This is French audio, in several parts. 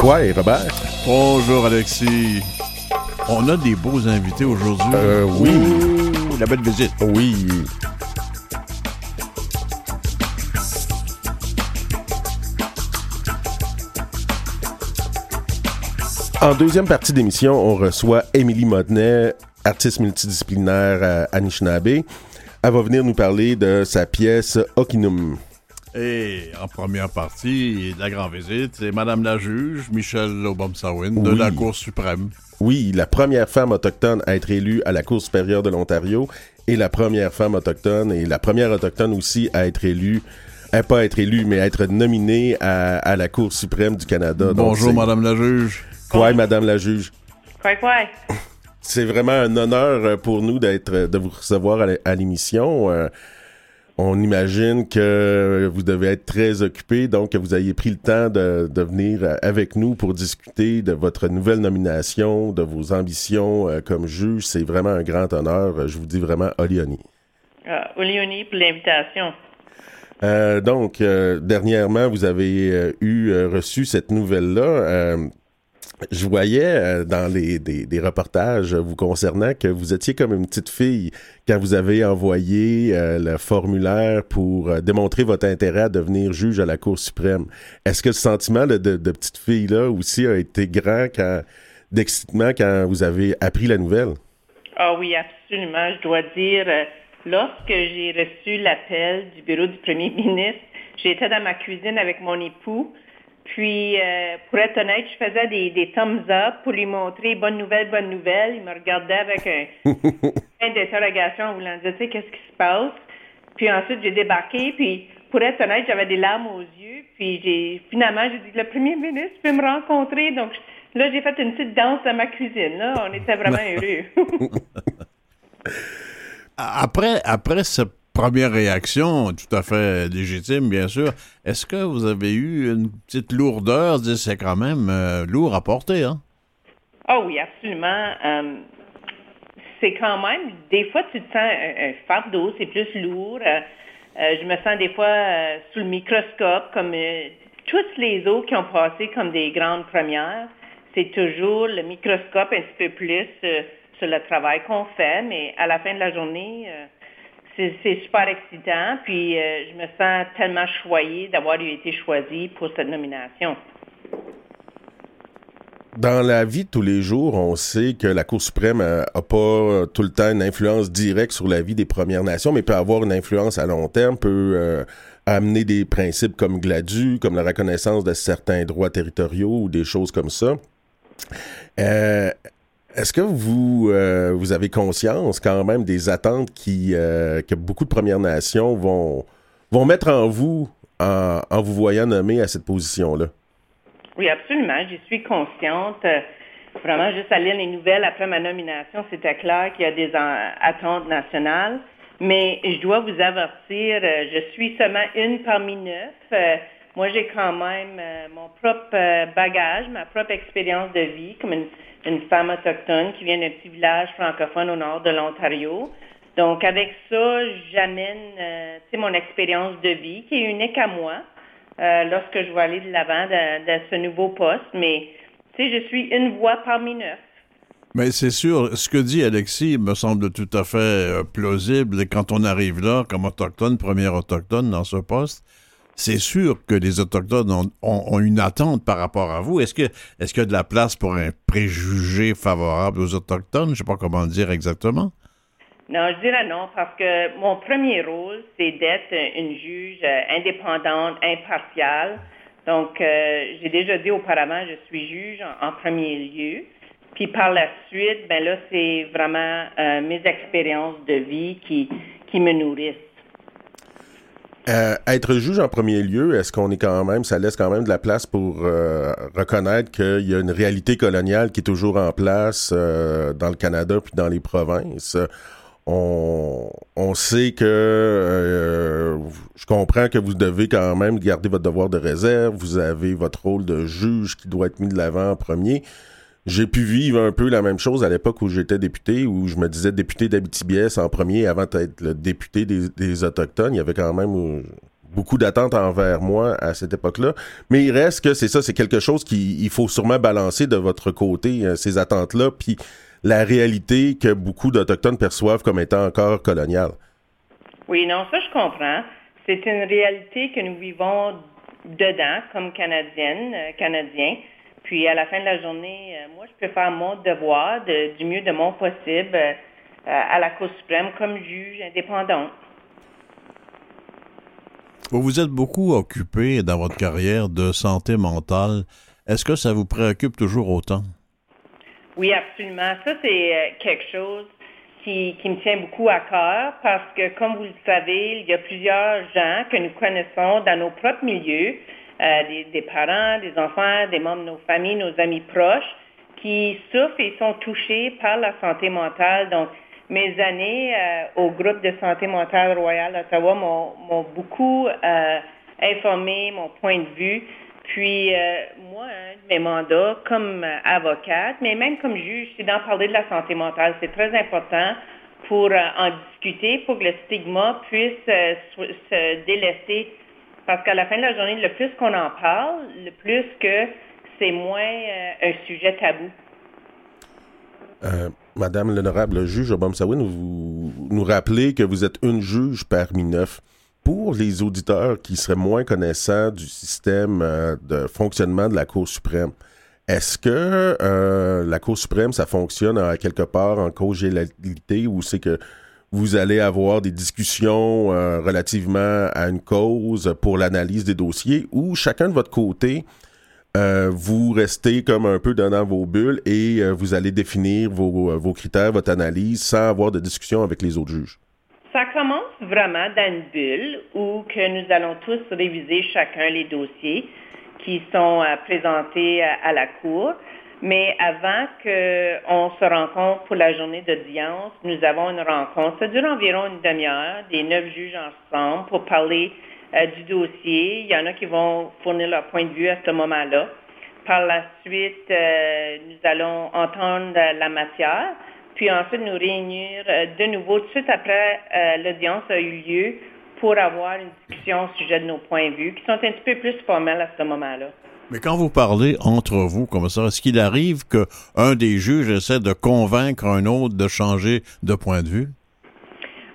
Quoi, et Robert? Bonjour, Alexis. On a des beaux invités aujourd'hui. Euh, oui. Ouh, la belle visite. Oui. En deuxième partie d'émission, on reçoit Émilie Modnet, artiste multidisciplinaire à Anishinaabe. Elle va venir nous parler de sa pièce Okinum. Et en première partie de la grande visite, c'est Madame la juge, Michelle Obamsawin, de Oui. la Cour suprême. Oui, la première femme autochtone à être élue à la Cour supérieure de l'Ontario et la première femme autochtone et la première autochtone aussi à être élue, à pas être élue, mais à être nominée à, à la Cour suprême du Canada. Bonjour, Madame la juge. Quoi, Madame la juge? Quoi, quoi? C'est vraiment un honneur euh, pour nous d'être, euh, de vous recevoir à l'émission. On imagine que vous devez être très occupé, donc que vous ayez pris le temps de, de venir euh, avec nous pour discuter de votre nouvelle nomination, de vos ambitions euh, comme juge. C'est vraiment un grand honneur. Je vous dis vraiment Olioni. Ah, Olioni pour l'invitation. Euh, donc, euh, dernièrement, vous avez euh, eu reçu cette nouvelle-là. Je voyais euh, dans les des, des reportages vous concernant que vous étiez comme une petite fille quand vous avez envoyé euh, le formulaire pour euh, démontrer votre intérêt à devenir juge à la Cour suprême. Est-ce que le sentiment de, de, de petite fille-là aussi a été grand quand d'excitement quand vous avez appris la nouvelle? Ah oui, absolument. Je dois dire, euh, lorsque j'ai reçu l'appel du bureau du premier ministre, j'étais dans ma cuisine avec mon époux. Puis, euh, pour être honnête, je faisais des, des thumbs up pour lui montrer bonne nouvelle, bonne nouvelle. Il me regardait avec un point d'interrogation en voulant dire, tu sais, qu'est-ce qui se passe? Puis ensuite, j'ai débarqué, puis pour être honnête, j'avais des larmes aux yeux. Puis j'ai finalement, j'ai dit, le premier ministre peut me rencontrer. Donc là, j'ai fait une petite danse dans ma cuisine. Là. On était vraiment heureux. Après, après cette première réaction, tout à fait légitime, bien sûr, est-ce que vous avez eu une petite lourdeur? C'est quand même euh, lourd à porter, hein? Ah oui, absolument. Euh, c'est quand même, des fois, tu te sens un, un fardeau, c'est plus lourd. Euh, euh, je me sens des fois euh, sous le microscope, comme euh, tous les autres qui ont passé comme des grandes premières. C'est toujours le microscope un petit peu plus euh, sur le travail qu'on fait, mais à la fin de la journée, euh, c'est super excitant. Puis euh, je me sens tellement choyée d'avoir été choisie pour cette nomination. Dans la vie de tous les jours, on sait que la Cour suprême n'a pas euh, tout le temps une influence directe sur la vie des Premières Nations, mais peut avoir une influence à long terme, peut euh, amener des principes comme GLADU, comme la reconnaissance de certains droits territoriaux ou des choses comme ça. Est-ce que vous, euh, vous avez conscience quand même des attentes qui, euh, que beaucoup de Premières Nations vont, vont mettre en vous en, vous voyant nommé à cette position-là? Oui, absolument. J'y suis consciente. Euh, Vraiment, juste à lire les nouvelles après ma nomination, c'était clair qu'il y a des en- attentes nationales. Mais je dois vous avertir, je suis seulement une parmi neuf. Moi, j'ai quand même mon propre bagage, ma propre expérience de vie comme une, une femme autochtone qui vient d'un petit village francophone au nord de l'Ontario. Donc, avec ça, j'amène euh, mon expérience de vie qui est unique à moi euh, lorsque je vais aller de l'avant de, de ce nouveau poste. Mais, tu sais, je suis une voix parmi neuf. Mais c'est sûr, ce que dit Alexis me semble tout à fait euh, plausible. Et quand on arrive là, comme autochtone, première autochtone dans ce poste, c'est sûr que les autochtones ont, ont- une attente par rapport à vous. Est-ce que est-ce qu'il y a de la place pour un préjugé favorable aux autochtones? Je ne sais pas comment dire exactement. Non, je dirais non, parce que mon premier rôle, c'est d'être une juge euh, indépendante, impartiale. Donc, euh, j'ai déjà dit auparavant, je suis juge en, premier lieu. Puis par la suite, ben là, c'est vraiment euh, mes expériences de vie qui me nourrissent. Euh, être juge en premier lieu, est-ce qu'on est quand même, ça laisse quand même de la place pour euh, reconnaître qu'il y a une réalité coloniale qui est toujours en place euh, dans le Canada puis dans les provinces? On, on sait que euh, je comprends que vous devez quand même garder votre devoir de réserve. Vous avez votre rôle de juge qui doit être mis de l'avant en premier. J'ai pu vivre un peu la même chose à l'époque où j'étais député, où je me disais député d'Abitibiès en premier avant d'être le député des, des Autochtones. Il y avait quand même euh, beaucoup d'attentes envers moi à cette époque-là. Mais il reste que c'est ça, c'est quelque chose qu'il faut sûrement balancer de votre côté, euh, ces attentes-là, puis la réalité que beaucoup d'Autochtones perçoivent comme étant encore coloniale. Oui, non, ça je comprends. C'est une réalité que nous vivons dedans comme Canadiennes, euh, Canadiens. Puis à la fin de la journée, euh, moi, je peux faire mon devoir du mieux de mon possible à la Cour suprême comme juge indépendant. Vous vous êtes beaucoup occupé dans votre carrière de santé mentale. Est-ce que ça vous préoccupe toujours autant? Oui, absolument. Ça, c'est euh, quelque chose qui, me tient beaucoup à cœur parce que, comme vous le savez, il y a plusieurs gens que nous connaissons dans nos propres milieux, euh, des, parents, des enfants, des membres de nos familles, nos amis proches, qui souffrent et sont touchés par la santé mentale. Donc, mes années euh, au groupe de santé mentale Royal d'Ottawa m'ont beaucoup euh, informé mon point de vue. Puis moi, un de mes mandats comme avocate, mais même comme juge, c'est d'en parler de la santé mentale. C'est très important pour en discuter, pour que le stigma puisse se délaisser. Parce qu'à la fin de la journée, le plus qu'on en parle, le plus que c'est moins un sujet tabou. Madame l'honorable juge Obama-Sawin, vous nous rappelez que vous êtes une juge parmi neuf. Pour les auditeurs qui seraient moins connaissants du système euh, de fonctionnement de la Cour suprême, est-ce que euh, la Cour suprême, ça fonctionne quelque part en congélalité ou c'est que vous allez avoir des discussions euh, relativement à une cause pour l'analyse des dossiers ou chacun de votre côté, euh, vous restez comme un peu dans vos bulles et euh, vous allez définir vos, euh, vos, critères, votre analyse, sans avoir de discussion avec les autres juges? Ça commence vraiment dans une bulle où que nous allons tous réviser chacun les dossiers qui sont présentés à, la Cour. Mais avant qu'on se rencontre pour la journée d'audience, nous avons une rencontre. Ça dure environ une demi-heure, des neuf juges ensemble pour parler euh, du dossier. Il y en a qui vont fournir leur point de vue à ce moment-là. Par la suite, euh, nous allons entendre la matière, puis ensuite nous réunir euh, de nouveau tout de suite après l'audience a eu lieu pour avoir une discussion au sujet de nos points de vue qui sont un petit peu plus formels à ce moment-là. Mais quand vous parlez entre vous comme ça, est-ce qu'il arrive qu'un des juges essaie de convaincre un autre de changer de point de vue?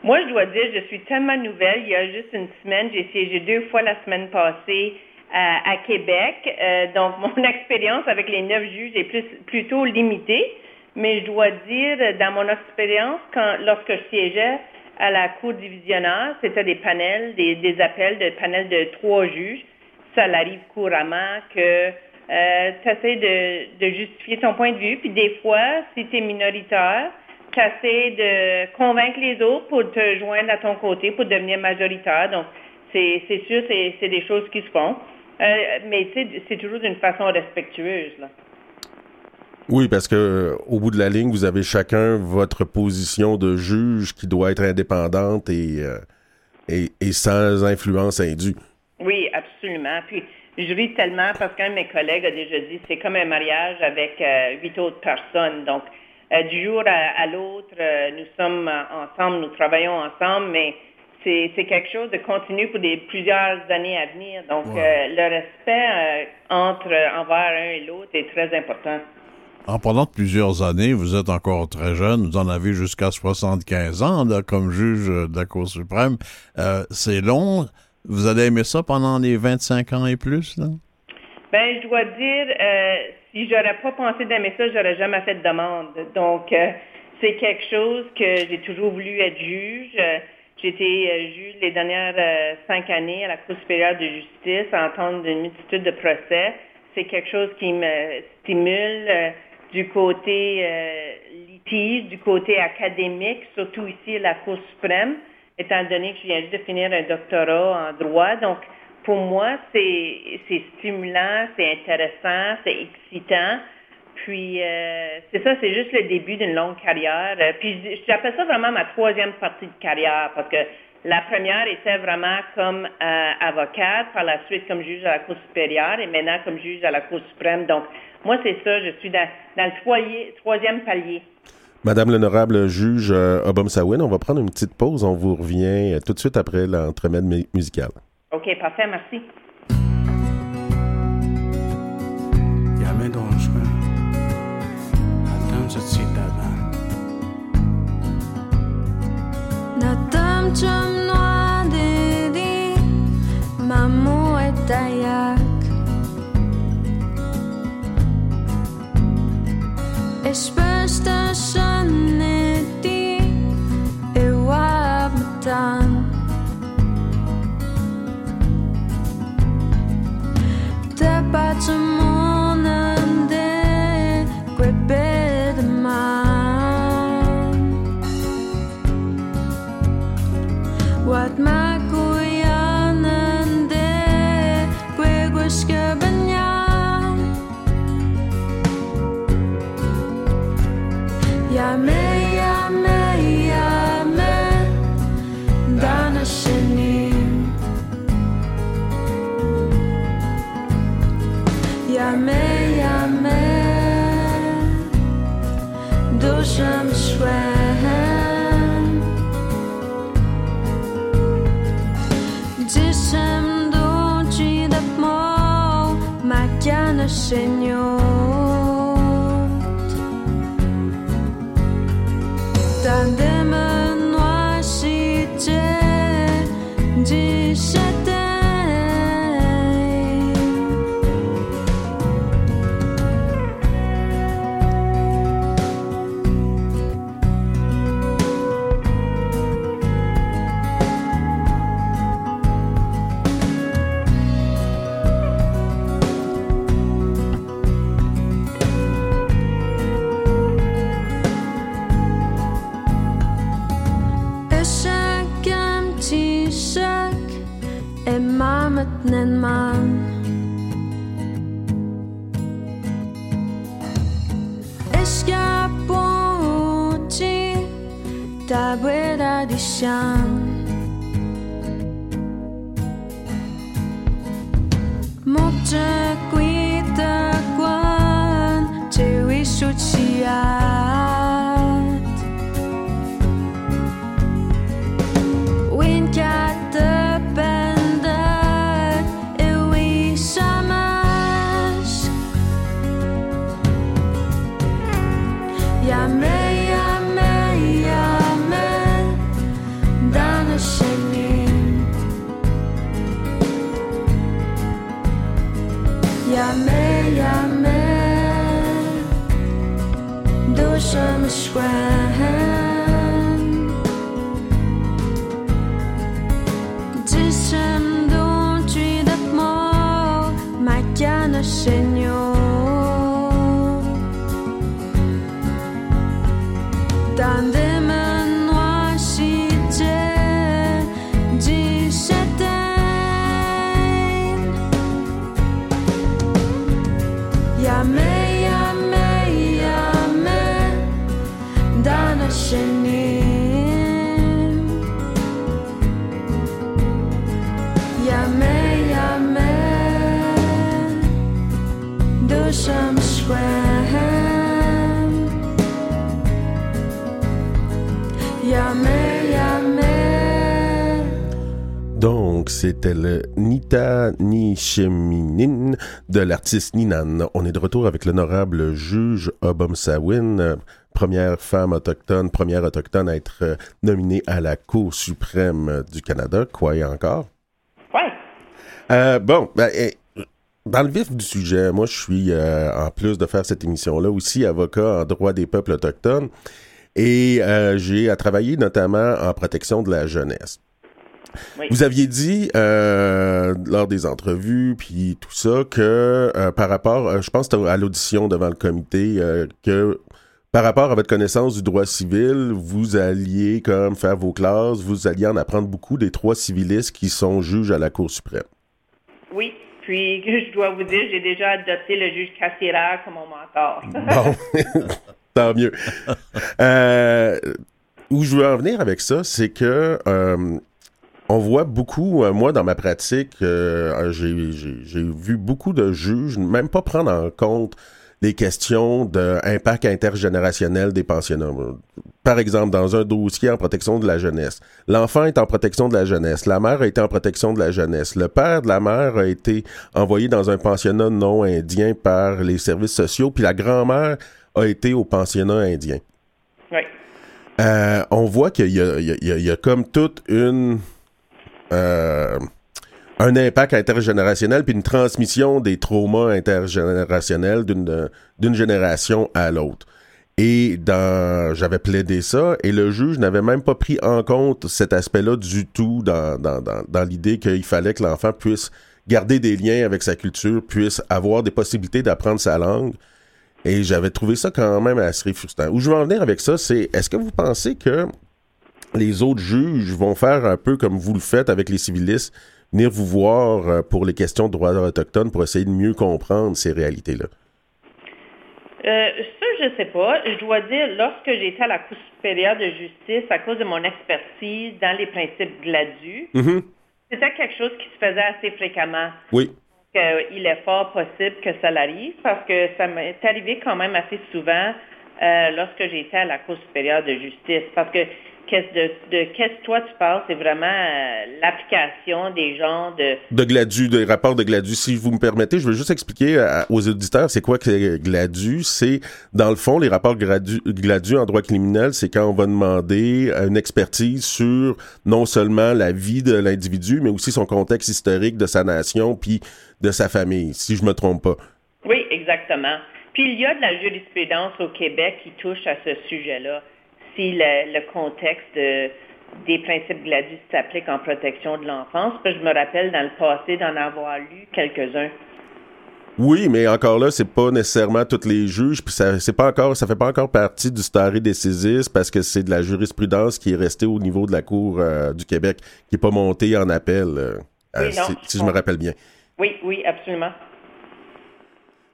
Moi, je dois dire, je suis tellement nouvelle. Il y a juste une semaine, j'ai siégé deux fois la semaine passée à, Québec. Euh, donc, mon expérience avec les neuf juges est plus, plutôt limitée. Mais je dois dire, dans mon expérience, quand, lorsque je siégeais à la Cour divisionnaire, c'était des panels, des, appels de panels de trois juges. Ça arrive couramment que euh, tu essaies de, justifier ton point de vue. Puis des fois, si tu es minoritaire, casser de convaincre les autres pour te joindre à ton côté, pour devenir majoritaire. Donc, c'est sûr, c'est des choses qui se font. Euh, mais c'est toujours d'une façon respectueuse. Oui, parce que euh, au bout de la ligne, vous avez chacun votre position de juge qui doit être indépendante et, et, sans influence indue. Oui, absolument. Puis je ris tellement parce qu'un de mes collègues a déjà dit c'est comme un mariage avec huit autres personnes. Donc, euh, du jour à, l'autre, euh, nous sommes ensemble, nous travaillons ensemble, mais c'est quelque chose de continu pour des, plusieurs années à venir. Donc, euh, le respect entre envers un et l'autre est très important. En pendant plusieurs années, vous êtes encore très jeune, vous en avez jusqu'à 75 ans comme juge de la Cour suprême. c'est long. Vous allez aimer ça pendant les 25 ans et plus? Là? Ben, je dois dire, si j'aurais pas pensé d'aimer ça, j'aurais jamais fait de demande. Donc, euh, c'est quelque chose que j'ai toujours voulu être juge. Euh, j'ai été euh, juge les dernières cinq années à la Cour supérieure de justice, à entendre une multitude de procès. C'est quelque chose qui me stimule du côté litige, du côté académique, surtout ici à la Cour suprême, étant donné que je viens juste de finir un doctorat en droit. Donc, pour moi, c'est stimulant, c'est intéressant, c'est excitant. Puis, euh, c'est ça, c'est juste le début d'une longue carrière. Euh, puis, j'appelle ça vraiment ma troisième partie de carrière parce que la première était vraiment comme euh, avocate, par la suite comme juge à la Cour supérieure et maintenant comme juge à la Cour suprême. Donc, moi, c'est ça, je suis dans, le troisième palier. Madame l'honorable juge Obama Sawin, on va prendre une petite pause. On vous revient tout de suite après l'entremède musicale. OK, parfait, merci. Natam chum Señor. Tandem noir si 是你 c'était le Nita Nisheminin de l'artiste Ninan. On est de retour avec l'honorable juge Obom Sawin, première femme autochtone, première autochtone à être euh, nominée à la Cour suprême du Canada. Quoi et encore? Ouais. Euh, bon, ben, eh, dans le vif du sujet, moi, je suis, euh, en plus de faire cette émission-là, aussi avocat en droit des peuples autochtones. Et euh, j'ai à travailler notamment en protection de la jeunesse. Oui. Vous aviez dit euh, lors des entrevues puis tout ça que euh, par rapport, euh, je pense à l'audition devant le comité, que par rapport à votre connaissance du droit civil, vous alliez comme faire vos classes, vous alliez en apprendre beaucoup des trois civilistes qui sont juges à la Cour suprême. Oui. Puis, je dois vous dire, j'ai déjà adopté le juge Cassira comme mon mentor. Bon, tant mieux. Où je veux en venir avec ça, c'est que on voit beaucoup, euh, moi dans ma pratique, euh, j'ai j'ai- j'ai vu beaucoup de juges même pas prendre en compte les questions d'impact intergénérationnel des pensionnats. Par exemple, dans un dossier en protection de la jeunesse, l'enfant est en protection de la jeunesse, la mère a été en protection de la jeunesse, le père de la mère a été envoyé dans un pensionnat non indien par les services sociaux, puis la grand-mère a été au pensionnat indien. Oui. Euh, on voit qu'il y y a- il y a- il y a comme toute une euh, un impact intergénérationnel puis une transmission des traumas intergénérationnels d'une d'une génération à l'autre. Et dans j'avais plaidé ça et le juge n'avait même pas pris en compte cet aspect-là du tout dans, dans, dans, dans l'idée qu'il fallait que l'enfant puisse garder des liens avec sa culture, puisse avoir des possibilités d'apprendre sa langue. Et j'avais trouvé ça quand même assez frustrant. Où je veux en venir avec ça, c'est est-ce que vous pensez que les autres juges vont faire un peu comme vous le faites avec les civilistes, venir vous voir euh, pour les questions de droits autochtones pour essayer de mieux comprendre ces réalités-là? Euh, ça, je sais pas. Je dois dire, lorsque j'étais à la Cour supérieure de justice, à cause de mon expertise dans les principes gladus, Mhm. c'était quelque chose qui se faisait assez fréquemment. Oui. que il est fort possible que ça l'arrive parce que ça m'est arrivé quand même assez souvent euh, lorsque j'étais à la Cour supérieure de justice. Parce que qu'est-ce de, de qu'est-ce que toi tu parles, c'est vraiment euh, l'application des gens de De Gladu, des rapports de Gladu. Si vous me permettez, je veux juste expliquer à- aux auditeurs c'est quoi que Gladu? C'est, dans le fond, les rapports Gladu, Gladu en droit criminel, c'est quand on va demander une expertise sur non seulement la vie de l'individu, mais aussi son contexte historique de sa nation puis de sa famille, si je me trompe pas. Oui, exactement. Puis il y a de la jurisprudence au Québec qui touche à ce sujet-là. Si le, le contexte de- des principes Gladys s'applique en protection de l'enfance, je me rappelle dans le passé d'en avoir lu quelques-uns. Oui, mais encore là, c'est pas nécessairement tous les juges, puis ça, c'est pas encore, ça fait pas encore partie du stare decisis parce que c'est de la jurisprudence qui est restée au niveau de la Cour euh, du Québec, qui est pas montée en appel, euh, Oui, euh, non, si, je si je me rappelle bien. Oui, oui, absolument.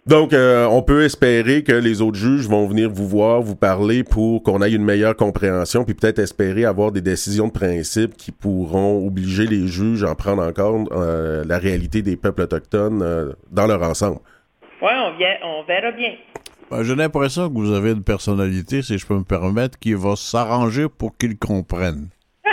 Donc, euh, on peut espérer que les autres juges vont venir vous voir, vous parler pour qu'on ait une meilleure compréhension, puis peut-être espérer avoir des décisions de principe qui pourront obliger les juges à en prendre en compte euh, la réalité des peuples autochtones euh, dans leur ensemble. Oui, on, vient- on verra bien. Ben, J'ai l'impression que vous avez une personnalité, si je peux me permettre, qui va s'arranger pour qu'ils comprennent.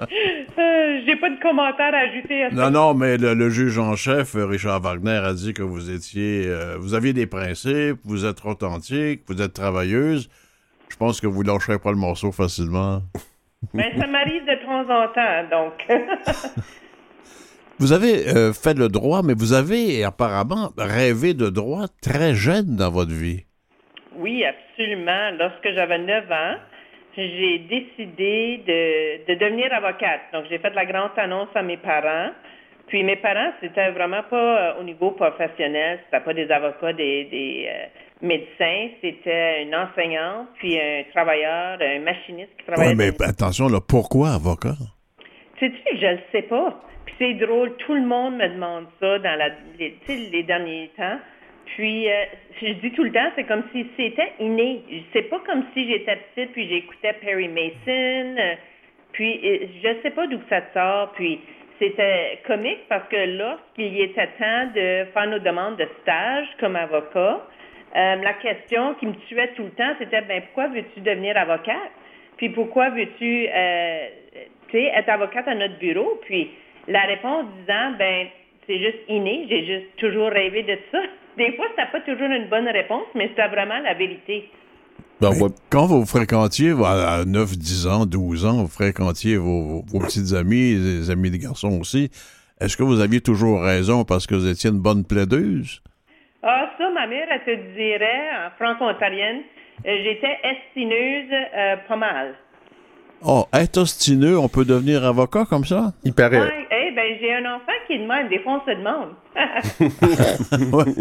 Euh, J'ai pas de commentaire à ajouter à ça. Non, non, mais le, le juge en chef, euh, Richard Wagner, a dit que vous étiez, euh, vous aviez des principes, vous êtes authentique, vous êtes travailleuse. Je pense que vous lâcherez pas le morceau facilement. Ben, ça m'arrive de temps en temps, donc. Vous avez euh, fait le droit, mais vous avez apparemment rêvé de droit très jeune dans votre vie. oui, absolument. Lorsque j'avais 9 ans, j'ai décidé de, de devenir avocate. Donc, j'ai fait la grande annonce à mes parents. Puis mes parents, c'était vraiment pas euh, au niveau professionnel, c'était pas des avocats, des, des euh, médecins, c'était une enseignante, puis un travailleur, un machiniste qui travaillait. Oui, mais dans- attention, là, pourquoi avocat? Sais-tu, je le sais pas. Puis c'est drôle, tout le monde me demande ça dans la, les, les derniers temps. Puis, euh, je dis tout le temps, c'est comme si c'était inné. C'est pas comme si j'étais petite puis j'écoutais Perry Mason. euh, puis, euh, je sais pas d'où ça sort. Puis, c'était comique parce que lorsqu'il était temps de faire nos demandes de stage comme avocat, euh, la question qui me tuait tout le temps, c'était, ben, pourquoi veux-tu devenir avocate? Puis pourquoi veux-tu être avocate à notre bureau? Puis la réponse disant, ben, c'est juste inné, j'ai juste toujours rêvé de ça. Des fois, c'était pas toujours une bonne réponse, mais c'était vraiment la vérité. Ben, Quand vous fréquentiez, à à 9, 10 ans, 12 ans, vous fréquentiez vos, vos petites amies, les amis des garçons aussi, est-ce que vous aviez toujours raison parce que vous étiez une bonne plaideuse? Ah, ça, ma mère, elle te dirait, en franco-ontarienne, euh, j'étais estineuse euh, pas mal. Oh, être ostineux, on peut devenir avocat comme ça? il paraît. Ouais, eh ben, j'ai un enfant qui demande, des fois, on se demande. Ouais.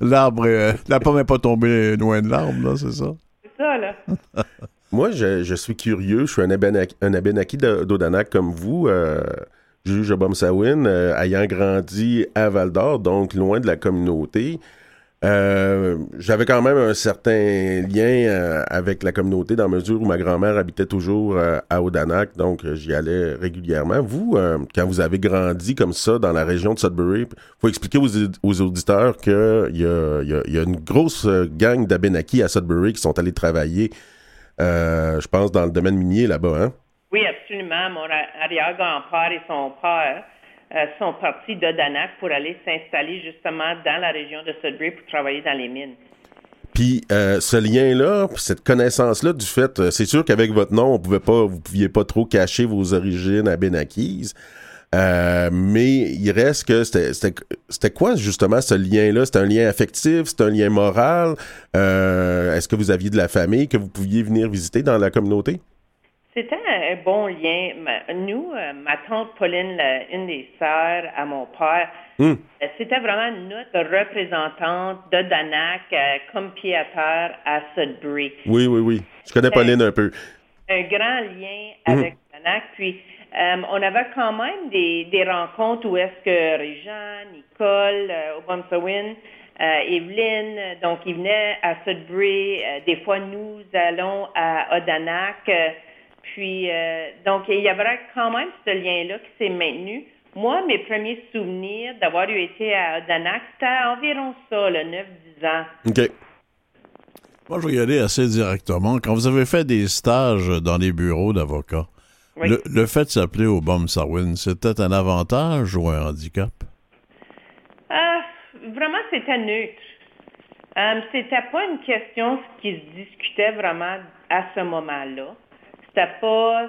L'arbre, euh, la pomme n'est pas tombée loin de l'arbre, là, c'est ça? c'est ça, là. Moi, je, je suis curieux. Je suis un, Abenaki, un Abenaki d'Odanak comme vous, euh, juge Obamsawin, euh, ayant grandi à Val-d'Or, donc loin de la communauté. Euh, J'avais quand même un certain lien euh, avec la communauté dans mesure où ma grand-mère habitait toujours euh, à Odanak, donc euh, j'y allais régulièrement. Vous, euh, quand vous avez grandi comme ça dans la région de Sudbury, faut expliquer aux, aux auditeurs qu'il y y, y a une grosse gang d'Abenaki à Sudbury qui sont allés travailler, je pense, dans le domaine minier là-bas. Hein? Oui, absolument. Mon arrière-grand-père et son père sont partis d'Odanak pour aller s'installer justement dans la région de Sudbury pour travailler dans les mines. Puis euh, ce lien-là, cette connaissance-là du fait, euh, c'est sûr qu'avec votre nom, on pouvait pas, vous pouviez pas trop cacher vos origines abénaquises. Euh, mais il reste que c'était- quoi justement ce lien-là? C'était un lien affectif, c'était un lien moral? Euh, Est-ce que vous aviez de la famille que vous pouviez venir visiter dans la communauté? C'était un bon lien. Nous, euh, ma tante Pauline, une des sœurs à mon père, Hum. euh, c'était vraiment notre représentante de Danak euh, comme pied à terre à Sudbury. Oui, oui, oui. Je connais Pauline un peu. un grand lien avec Danak. Puis, euh, on avait quand même des, des rencontres où est-ce que Réjean, Nicole, Obamsawin, euh, Evelyne, donc ils venaient à Sudbury. Euh, des fois, nous allons à Odanak. Puis, euh, donc, il y avait quand même ce lien-là qui s'est maintenu. Moi, mes premiers souvenirs d'avoir eu été à Odanak, c'était environ ça, le 9-10 ans. OK. Moi, je vais y aller assez directement. Quand vous avez fait des stages dans les bureaux d'avocats, Oui. le, le fait de s'appeler Obama Sarwin, c'était un avantage ou un handicap? Ah, vraiment, c'était neutre. Euh, c'était pas une question qui se discutait vraiment à ce moment-là. C'était pas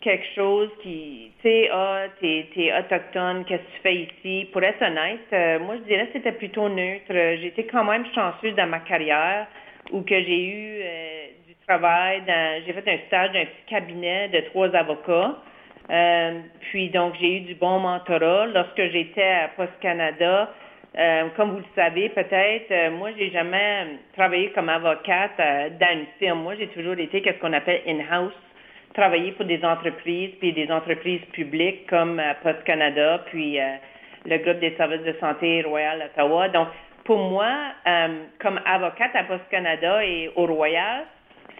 quelque chose qui, tu sais, ah, t'es, t'es autochtone, qu'est-ce que tu fais ici? Pour être honnête, euh, moi, je dirais que c'était plutôt neutre. Euh, J'étais quand même chanceuse dans ma carrière où que j'ai eu euh, du travail, dans, j'ai fait un stage dans un petit cabinet de trois avocats. Euh, puis donc, j'ai eu du bon mentorat. Lorsque j'étais à Post Canada, comme vous le savez peut-être, moi, j'ai jamais travaillé comme avocate dans une firme. Moi, j'ai toujours été qu'est-ce qu'on appelle in-house, travailler pour des entreprises, puis des entreprises publiques comme euh, Post Canada, puis euh, le groupe des services de santé Royal Ottawa. Donc, pour moi, euh, comme avocate à Post Canada et au Royal,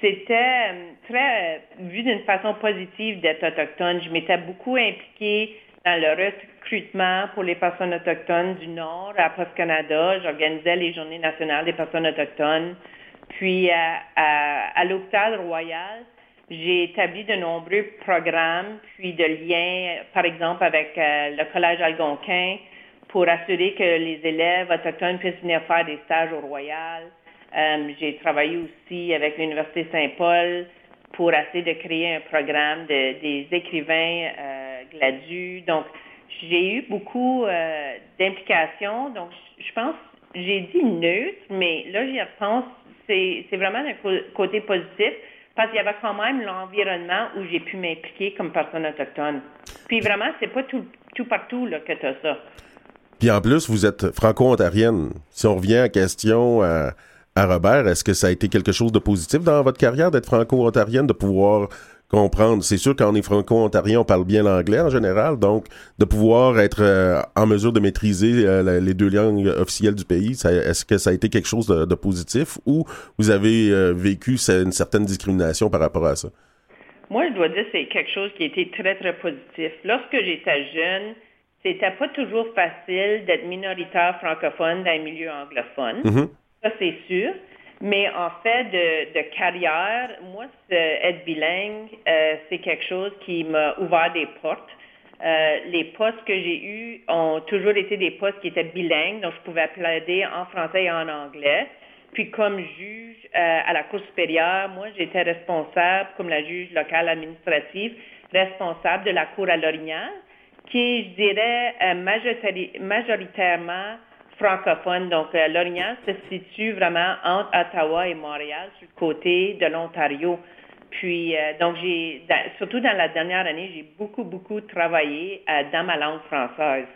c'était très vu d'une façon positive d'être autochtone. Je m'étais beaucoup impliquée dans le recrutement pour les personnes autochtones du Nord à Post Canada. J'organisais les Journées nationales des personnes autochtones. Puis à, à, à l'hôpital royal, j'ai établi de nombreux programmes, puis de liens, par exemple avec euh, le Collège algonquin, pour assurer que les élèves autochtones puissent venir faire des stages au Royal. Euh, j'ai travaillé aussi avec l'Université Saint-Paul pour essayer de créer un programme de, des écrivains euh, gladus. Donc, j'ai eu beaucoup euh, d'implications. Donc, je pense, j'ai dit neutre, mais là, j'y repense, c'est vraiment un côté positif parce qu'il y avait quand même l'environnement où j'ai pu m'impliquer comme personne autochtone. Puis vraiment, c'est pas tout, tout partout là, que tu as ça. Puis en plus, vous êtes franco-ontarienne. Si on revient à la question à, à Robert, est-ce que ça a été quelque chose de positif dans votre carrière d'être franco-ontarienne, de pouvoir comprendre? C'est sûr, on est franco-ontarien, on parle bien l'anglais en général, donc de pouvoir être euh, en mesure de maîtriser euh, la- les deux langues officielles du pays, est-ce que ça a été quelque chose de, de positif ou vous avez euh, vécu une certaine discrimination par rapport à ça? Moi, je dois dire que c'est quelque chose qui a été très, très positif. Lorsque j'étais jeune, c'était pas toujours facile d'être minoritaire francophone dans un milieu anglophone. Mhm. Ça, c'est sûr. Mais en fait, de, de carrière, moi, être bilingue, euh, c'est quelque chose qui m'a ouvert des portes. Euh, les postes que j'ai eus ont toujours été des postes qui étaient bilingues, donc je pouvais plaider en français et en anglais. Puis comme juge euh, à la Cour supérieure, moi, j'étais responsable, comme la juge locale administrative, responsable de la Cour à l'Orignal, qui je dirais, euh, majoritaire- majoritairement francophone. Donc, euh, l'Orignal se situe vraiment entre Ottawa et Montréal, sur le côté de l'Ontario. Puis, euh, donc, j'ai, surtout dans la dernière année, j'ai beaucoup, beaucoup travaillé euh, dans ma langue française.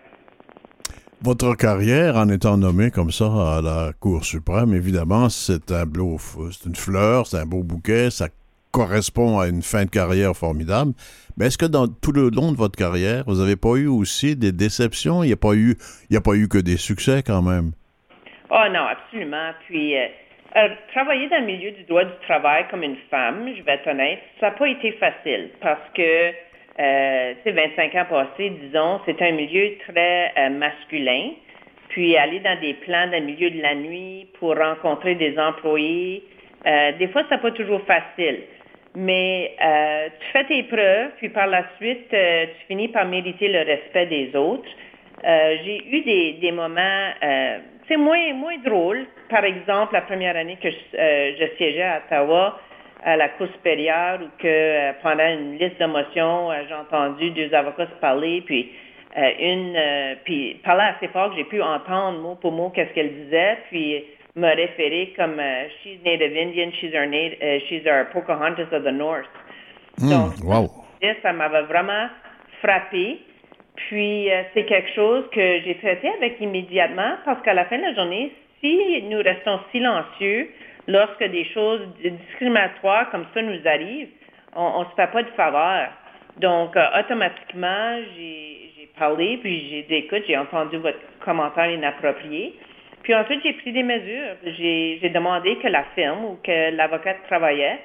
Votre carrière, en étant nommé comme ça à la Cour suprême, évidemment, c'est un beau, c'est une fleur, c'est un beau bouquet, ça correspond à une fin de carrière formidable. Mais est-ce que dans tout le long de votre carrière, vous n'avez pas eu aussi des déceptions? Il n'y a pas eu, a pas eu que des succès quand même. Oh non, absolument. Puis, euh, euh, travailler dans le milieu du droit du travail comme une femme, je vais être honnête, ça n'a pas été facile parce que, euh, sais, 25 ans passés, disons, c'est un milieu très euh, masculin. Puis, aller dans des plans dans le milieu de la nuit pour rencontrer des employés, des fois, ça n'est pas toujours facile. Mais euh, tu fais tes preuves, puis par la suite, euh, tu finis par mériter le respect des autres. Euh, j'ai eu des, des moments, euh, c'est moins, moins drôle. Par exemple, la première année que je, euh, je siégeais à Ottawa, à la Cour supérieure, où que euh, pendant une liste de motions, euh, j'ai entendu deux avocats se parler, puis euh, une, euh, puis parler assez fort que j'ai pu entendre mot pour mot qu'est-ce qu'elle disait, puis me référer comme euh, she's Native Indian, she's our, nat- euh, she's our Pocahontas of the North. Donc, Hmm, wow. ça, m'avait vraiment frappé. Puis, euh, c'est quelque chose que j'ai traité avec immédiatement parce qu'à la fin de la journée, si nous restons silencieux lorsque des choses discriminatoires comme ça nous arrivent, on ne se fait pas de faveur. Donc, euh, automatiquement, j'ai j'ai parlé, puis j'ai dit, écoute, j'ai entendu votre commentaire inapproprié. Puis ensuite, j'ai pris des mesures. J'ai demandé que la firme ou que l'avocat travaillait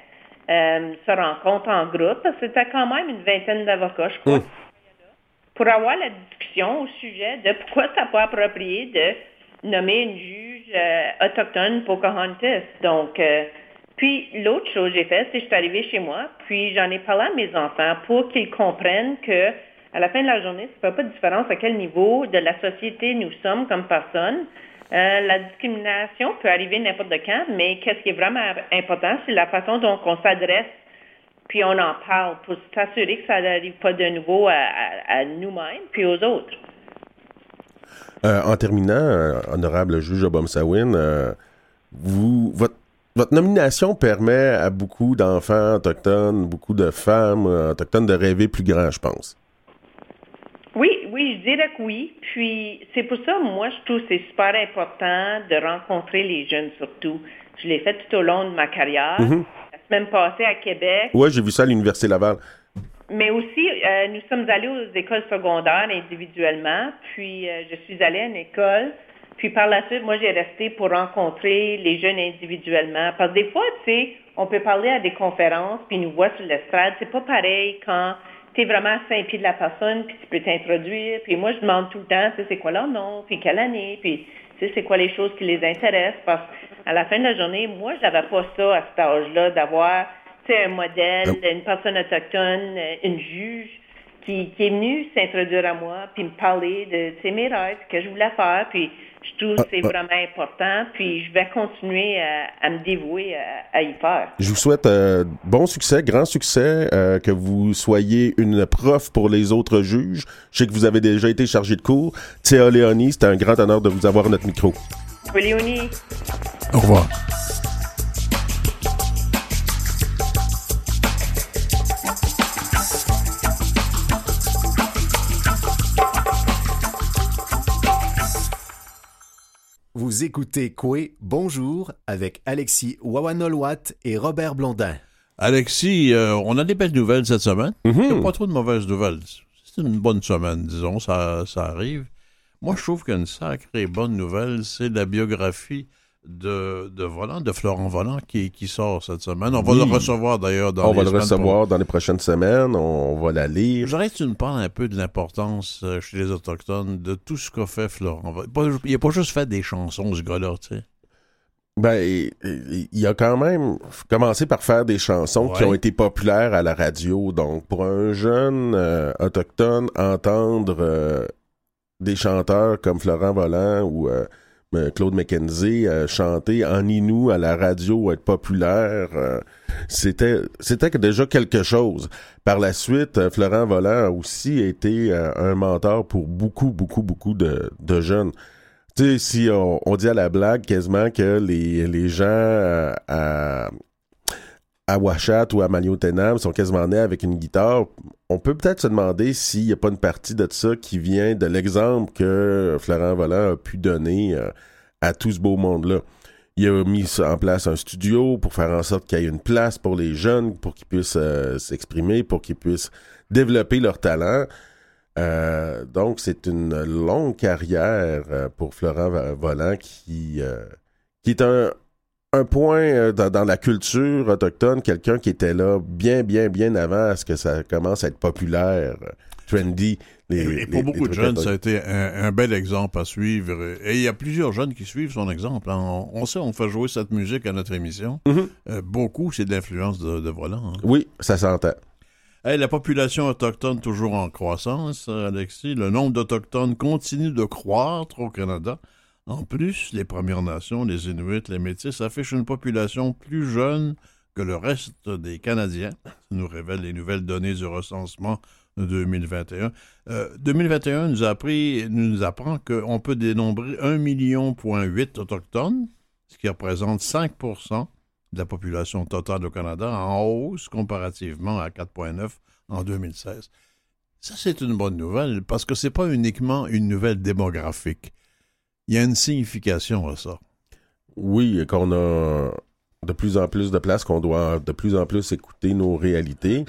euh, se rencontre en groupe. C'était quand même une vingtaine d'avocats, je crois, pour avoir la discussion au sujet de pourquoi c'est pas approprié de nommer une juge euh, autochtone Pocahontas. Donc, euh, puis l'autre chose que j'ai fait, c'est que je suis arrivée chez moi, puis j'en ai parlé à mes enfants pour qu'ils comprennent que à la fin de la journée, ça ne fait pas de différence à quel niveau de la société nous sommes comme personnes. Euh, la discrimination peut arriver n'importe quand, mais qu'est-ce qui est vraiment important, c'est la façon dont on s'adresse, puis on en parle pour s'assurer que ça n'arrive pas de nouveau à, nous-mêmes, puis aux autres. Euh, en terminant, euh, honorable juge Obomsawin, euh, votre, votre nomination permet à beaucoup d'enfants autochtones, beaucoup de femmes autochtones de rêver plus grand, je pense. Oui, oui, je dirais que oui. Puis c'est pour ça, moi, je trouve que c'est super important de rencontrer les jeunes surtout. Je l'ai fait tout au long de ma carrière. La semaine passée à Québec. Ouais, j'ai vu ça à l'Université Laval. Mais aussi, euh, nous sommes allés aux écoles secondaires individuellement, puis euh, je suis allée à une école, puis par la suite, moi, j'ai resté pour rencontrer les jeunes individuellement. Parce que des fois, tu sais, on peut parler à des conférences, puis nous voit sur l'estrade. C'est pas pareil quand tu es vraiment à cinq pieds de la personne, puis tu peux t'introduire. Puis moi, je demande tout le temps, tu sais, c'est quoi leur nom, puis quelle année, puis tu sais, c'est quoi les choses qui les intéressent. Parce qu'à la fin de la journée, moi, j'avais pas ça à cet âge-là, d'avoir tu sais, un modèle, une personne autochtone, euh, une juge qui, qui est venue s'introduire à moi, puis me parler de tu sais, mes rêves que je voulais faire, puis je trouve que c'est ah. vraiment important, puis je vais continuer à, à me dévouer à, à y faire. Je vous souhaite euh, bon succès, grand succès, euh, que vous soyez une prof pour les autres juges. Je sais que vous avez déjà été chargé de cours. Théa Léonie, c'était un grand honneur de vous avoir à notre micro. Léonie, Au revoir. Vous écoutez Coué Bonjour avec Alexis Wawanolwat et Robert Blondin. Alexis, euh, on a des belles nouvelles cette semaine. Il n'y a Mhm. pas trop de mauvaises nouvelles. C'est une bonne semaine, disons, ça, ça arrive. Moi, je trouve qu'une sacrée bonne nouvelle, c'est la biographie de, de Volant, de Florent Volant, qui, qui sort cette semaine. On va Oui. le recevoir d'ailleurs dans On les va le recevoir dans les prochaines semaines. On, va la lire. J'aurais que tu nous parles un peu de l'importance euh, chez les Autochtones de tout ce qu'a fait Florent. Pas- Il n'a pas juste fait des chansons, ce gars-là, tu sais. Ben, il- a quand même commencé par faire des chansons qui ont été populaires à la radio. Donc, pour un jeune euh, autochtone, entendre euh, des chanteurs comme Florent Volant ou euh, Claude McKenzie euh, chanter en Inou à la radio, être populaire, euh, c'était c'était déjà quelque chose. Par la suite, euh, Florent Volant a aussi été euh, un mentor pour beaucoup, beaucoup, beaucoup de, de jeunes. Tu sais, si on, on dit à la blague quasiment que les, les gens euh, à, à Washat ou à Maliotenam sont quasiment nés avec une guitare, on peut peut-être se demander s'il n'y a pas une partie de ça qui vient de l'exemple que Florent Volant a pu donner euh, à tout ce beau monde-là. Il a mis en place un studio pour faire en sorte qu'il y ait une place pour les jeunes, pour qu'ils puissent euh, s'exprimer, pour qu'ils puissent développer leur talent. Euh, donc, c'est une longue carrière pour Florent Volant qui, qui est un, un point euh, dans, dans la culture autochtone, quelqu'un qui était là bien, bien, bien avant à ce que ça commence à être populaire, trendy. les- Et, pour les beaucoup de jeunes, ça a été un, un bel exemple à suivre. Et il y a plusieurs jeunes qui suivent son exemple. On, on sait, on fait jouer cette musique à notre émission. Mhm. Euh, beaucoup, c'est de l'influence de, de Volant. hein. Oui, ça s'entend. Hey, la population autochtone toujours en croissance, Alexis. Le nombre d'Autochtones continue de croître au Canada. En plus, les Premières Nations, les Inuits, les Métis affichent une population plus jeune que le reste des Canadiens. Ça nous révèle les nouvelles données du recensement de 2021. Euh, 2021 nous, nous apprend qu'on peut dénombrer 1,8 million Autochtones, ce qui représente 5% de la population totale au Canada, en hausse comparativement à 4,9 en 2016. Ça, c'est une bonne nouvelle parce que c'est pas uniquement une nouvelle démographique. Il y a une signification à ça. Oui, qu'on a de plus en plus de place, qu'on doit de plus en plus écouter nos réalités.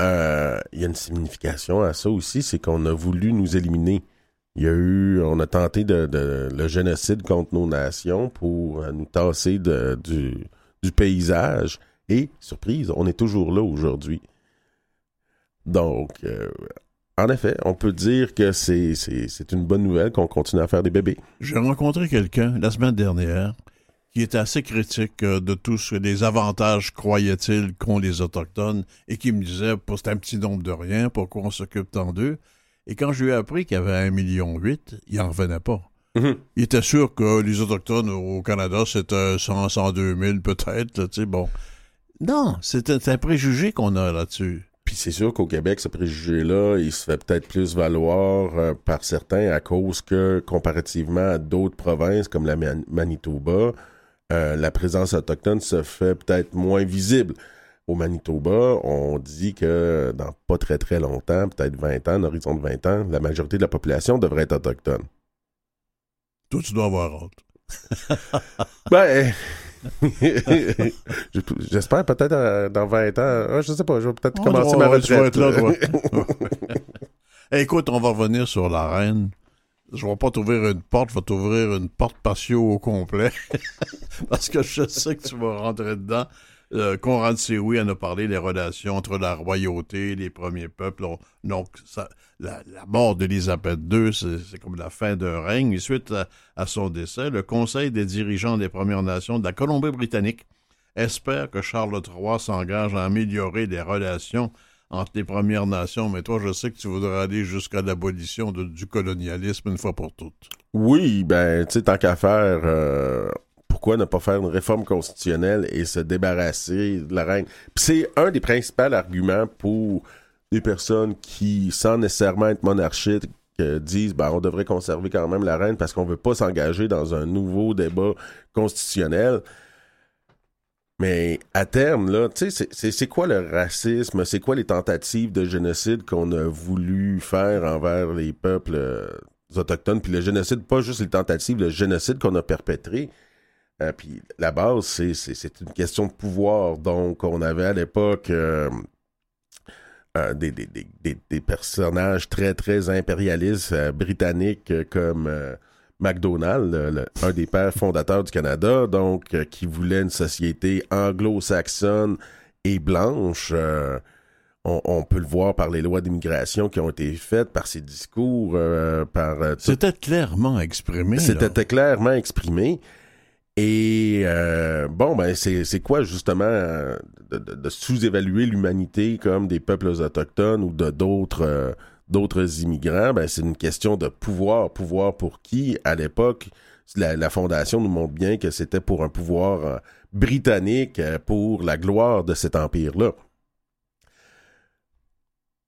Euh, Il y a une signification à ça aussi, c'est qu'on a voulu nous éliminer. Il y a eu, on a tenté de, le génocide contre nos nations pour euh, nous tasser du paysage. Et, surprise, on est toujours là aujourd'hui. Donc, euh, en effet, on peut dire que c'est une bonne nouvelle qu'on continue à faire des bébés. J'ai rencontré quelqu'un la semaine dernière qui était assez critique euh, de tous les avantages, croyait-il, qu'ont les Autochtones et qui me disait, c'est un petit nombre de rien, pourquoi on s'occupe tant d'eux? Et quand je lui ai appris qu'il y avait 1,8 million, il n'en revenait pas. Il était sûr que les Autochtones au Canada, c'était 100, 102 000 peut-être, tu sais, bon. Non, un, c'est un préjugé qu'on a là-dessus. Puis c'est sûr qu'au Québec, ce préjugé-là, il se fait peut-être plus valoir euh, par certains à cause que, comparativement à d'autres provinces comme la Man- Manitoba, euh, la présence autochtone se fait peut-être moins visible. Au Manitoba, on dit que dans pas très très longtemps, peut-être 20 ans, un horizon de 20 ans, la majorité de la population devrait être autochtone. Toi, tu dois avoir hâte. Ben, j'espère peut-être euh, dans 20 ans, ah, je sais pas, je vais peut-être commencer oh, ma retraite. être là. Eh, Écoute, on va revenir sur la reine. Je vais pas t'ouvrir une porte, je vais t'ouvrir une porte patio au complet. Parce que je sais que tu vas rentrer dedans. Euh, Conrad Sioui en a parlé, les relations entre la royauté, les premiers peuples. On- donc, la, mort d'Élisabeth II, c'est comme la fin d'un règne. Et suite à, son décès, le Conseil des dirigeants des Premières Nations de la Colombie-Britannique espère que Charles III s'engage à améliorer les relations entre les Premières Nations, mais toi, je sais que tu voudrais aller jusqu'à l'abolition du colonialisme une fois pour toutes. Oui, ben, tu sais, tant qu'à faire, euh, pourquoi ne pas faire une réforme constitutionnelle et se débarrasser de la reine? C'est un des principaux arguments pour des personnes qui, sans nécessairement être monarchiques, euh, disent ben, on devrait conserver quand même la reine parce qu'on veut pas s'engager dans un nouveau débat constitutionnel. Mais à terme, là, tu sais, c'est- quoi le racisme? C'est quoi les tentatives de génocide qu'on a voulu faire envers les peuples euh, autochtones? Puis le génocide, pas juste les tentatives, le génocide qu'on a perpétré. Euh, puis la base, c'est- c'est c'est une question de pouvoir. Donc, on avait à l'époque euh, euh, des, des- des- des- des personnages très, très impérialistes euh, britanniques comme MacDonald, le- le- un des pères fondateurs du Canada, donc qui voulait une société anglo-saxonne et blanche. on, on peut le voir par les lois d'immigration qui ont été faites, par ses discours, par tout- C'était clairement exprimé. là. c'était clairement exprimé. Et euh, bon, ben c'est quoi justement euh, de, sous-évaluer l'humanité comme des peuples autochtones ou de d'autres euh, d'autres immigrants? Ben c'est une question de pouvoir. Pouvoir pour qui? À l'époque, la, fondation nous montre bien que c'était pour un pouvoir euh, britannique, pour la gloire de cet empire-là.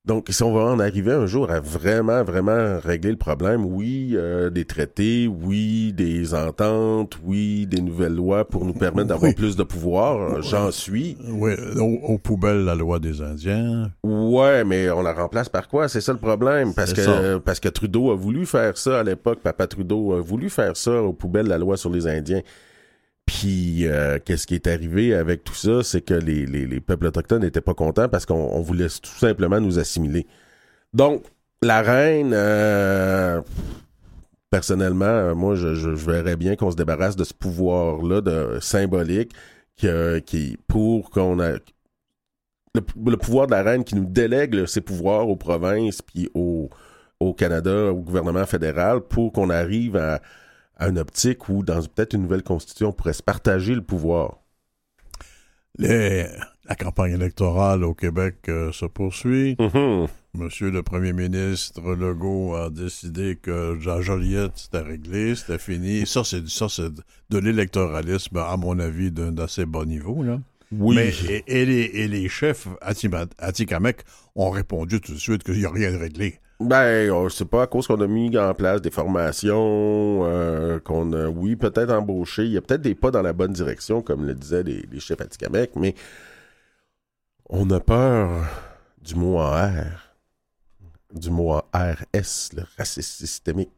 Donc, si on va en arriver un jour à vraiment, vraiment régler le problème, oui, euh, des traités, oui, des ententes, oui, des nouvelles lois pour nous permettre d'avoir Oui. plus de pouvoir, euh, j'en suis. Oui, aux, aux poubelles, la loi des Indiens. Ouais, mais on la remplace par quoi? C'est ça le problème. Parce que, ça. parce que Trudeau a voulu faire ça à l'époque. Papa Trudeau a voulu faire ça aux poubelles, la loi sur les Indiens. Puis, euh, qu'est-ce qui est arrivé avec tout ça? C'est que les, les- les peuples autochtones n'étaient pas contents parce qu'on on voulait tout simplement nous assimiler. Donc, La reine, euh, personnellement, euh, moi, je, je- verrais bien qu'on se débarrasse de ce pouvoir-là de symbolique que- qui pour qu'on a le, le pouvoir de la reine qui nous délègue ses pouvoirs aux provinces puis au, au Canada, au gouvernement fédéral, pour qu'on arrive à, à une optique où, dans peut-être une nouvelle constitution, on pourrait se partager le pouvoir. Les- la campagne électorale au Québec euh, se poursuit. Mhm. Monsieur le premier ministre Legault a décidé que Jean Joliette, c'était réglé, c'était fini. Ça, c'est de l'électoralisme, à mon avis, d'un d'assez bon niveau. Là. Oui. Mais, et, et les, et les chefs Atikamek ont répondu tout de suite qu'il n'y a rien de réglé. Ben, on sait pas à cause qu'on a mis en place des formations, euh, qu'on a, oui, peut-être embauché. Il y a peut-être des pas dans la bonne direction, comme le disaient les, les chefs Atikamek, mais on a peur du mot en R, du mot en RS, le racisme systémique.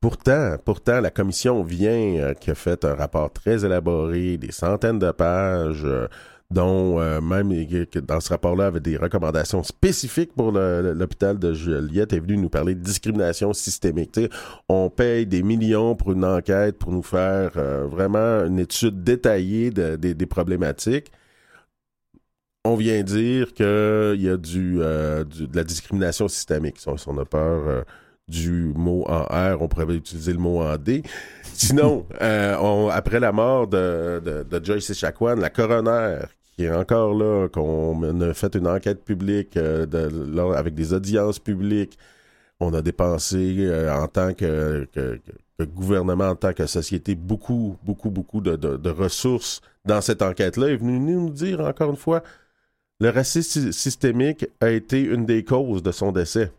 Pourtant, pourtant, la commission vient, euh, qui a fait un rapport très élaboré, des centaines de pages, euh, dont euh, même dans ce rapport-là avait des recommandations spécifiques pour l'hôpital de Juliette, est venu nous parler de discrimination systémique. On paye des millions pour une enquête pour nous faire euh, vraiment une étude détaillée de- des- problématiques. On vient dire qu'il y a du, euh, de la discrimination systémique. On, a peur du mot en R, on pourrait utiliser le mot en D. Sinon, euh, on- après la mort de, de, de Joyce Echaquan, la coroner, qui est encore là, qu'on a fait une enquête publique euh, de- là, avec des audiences publiques, on a dépensé euh, en tant que, que- que- que gouvernement, en tant que société, beaucoup, beaucoup, beaucoup de, ressources dans cette enquête-là. est venu nous dire encore une fois, le racisme sy- systémique a été une des causes de son décès.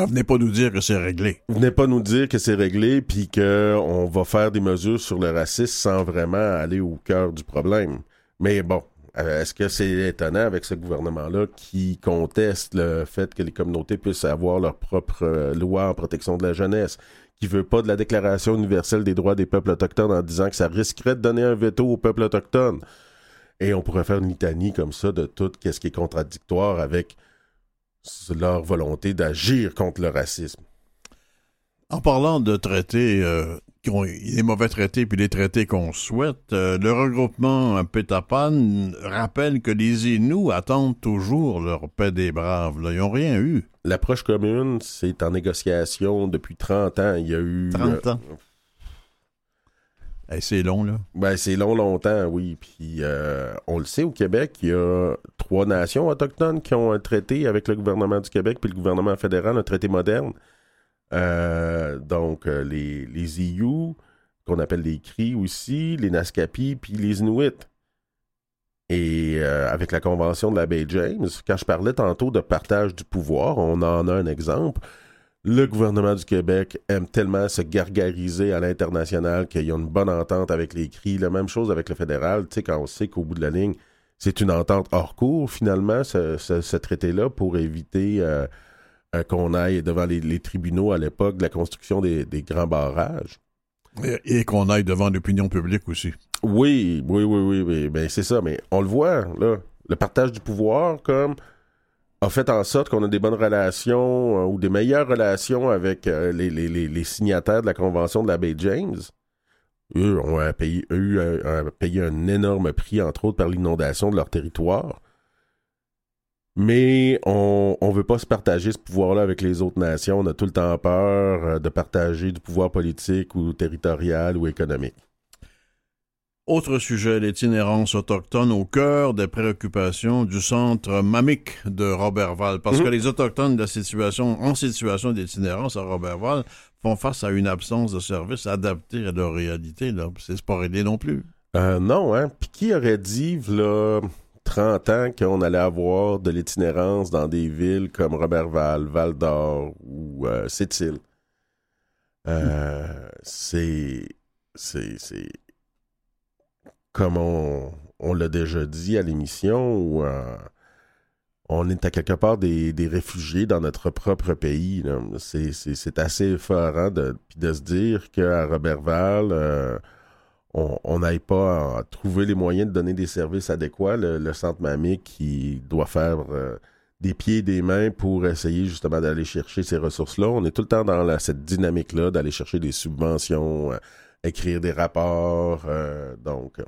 Ah, venez pas nous dire que c'est réglé. Venez pas nous dire que c'est réglé puis qu'on va faire des mesures sur le racisme sans vraiment aller au cœur du problème. Mais bon, euh, est-ce que c'est étonnant avec ce gouvernement-là qui conteste le fait que les communautés puissent avoir leur propre euh, loi en protection de la jeunesse, qui veut pas de la Déclaration universelle des droits des peuples autochtones en disant que ça risquerait de donner un veto aux peuples autochtones? Et on pourrait faire une litanie comme ça de tout ce qui est contradictoire avec leur volonté d'agir contre le racisme. En parlant de traités, euh, qui ont- les mauvais traités puis les traités qu'on souhaite, euh, le regroupement Pétapan rappelle que les Inuits attendent toujours leur paix des braves. là. Ils n'ont rien eu. L'approche commune, c'est en négociation depuis 30 ans. Il y a eu. 30 euh, c'est long, là. ben, c'est long, longtemps, oui. Puis, euh, on le sait, au Québec, il y a trois nations autochtones qui ont un traité avec le gouvernement du Québec puis le gouvernement fédéral, un traité moderne. Euh, donc, euh, les, les qu'on appelle les Cris aussi, les Naskapi, puis les Inuits. Et avec la convention de la baie James, quand je parlais tantôt de partage du pouvoir, on en a un exemple. Le gouvernement du Québec aime tellement se gargariser à l'international qu'il y a une bonne entente avec les CRI. La même chose avec le fédéral, tu sais, quand on sait qu'au bout de la ligne, c'est une entente hors cours, finalement, ce, ce- ce traité-là, pour éviter euh, euh, qu'on aille devant les, les tribunaux à l'époque de la construction des, des grands barrages. Et, et qu'on aille devant l'opinion publique aussi. Oui, oui, oui, oui, oui. Ben, c'est ça, mais on le voit, là. Le partage du pouvoir, comme, a fait en sorte qu'on a des bonnes relations euh, ou des meilleures relations avec euh, les, signataires de la Convention de la baie James. Eux ont euh, payé, eux, ont payé un énorme prix, entre autres, par l'inondation de leur territoire. Mais on ne veut pas se partager ce pouvoir-là avec les autres nations. On a tout le temps peur de partager du pouvoir politique ou territorial ou économique. Autre sujet, l'itinérance autochtone au cœur des préoccupations du centre MAMIC de Robertval. Parce Mhm. que les Autochtones de la situation, en situation d'itinérance à Robertval font face à une absence de services adaptés à leur réalité. Là. C'est pas réglé non plus. Euh, non, hein? Puis qui aurait dit, là, 30 ans, qu'on allait avoir de l'itinérance dans des villes comme Robertval, Val-d'Or ou euh, Sept-Îles? Euh, c'est. C'est. c'est- Comme on, l'a déjà dit à l'émission, euh, on est à quelque part des, réfugiés dans notre propre pays. C'est, assez effarant de, se dire qu'à Robertval, euh, on n'aille pas à trouver les moyens de donner des services adéquats. Le, centre MAMIC qui doit faire euh, des pieds et des mains pour essayer justement d'aller chercher ces ressources-là. On est tout le temps dans cette dynamique-là d'aller chercher des subventions, euh, écrire des rapports. donc,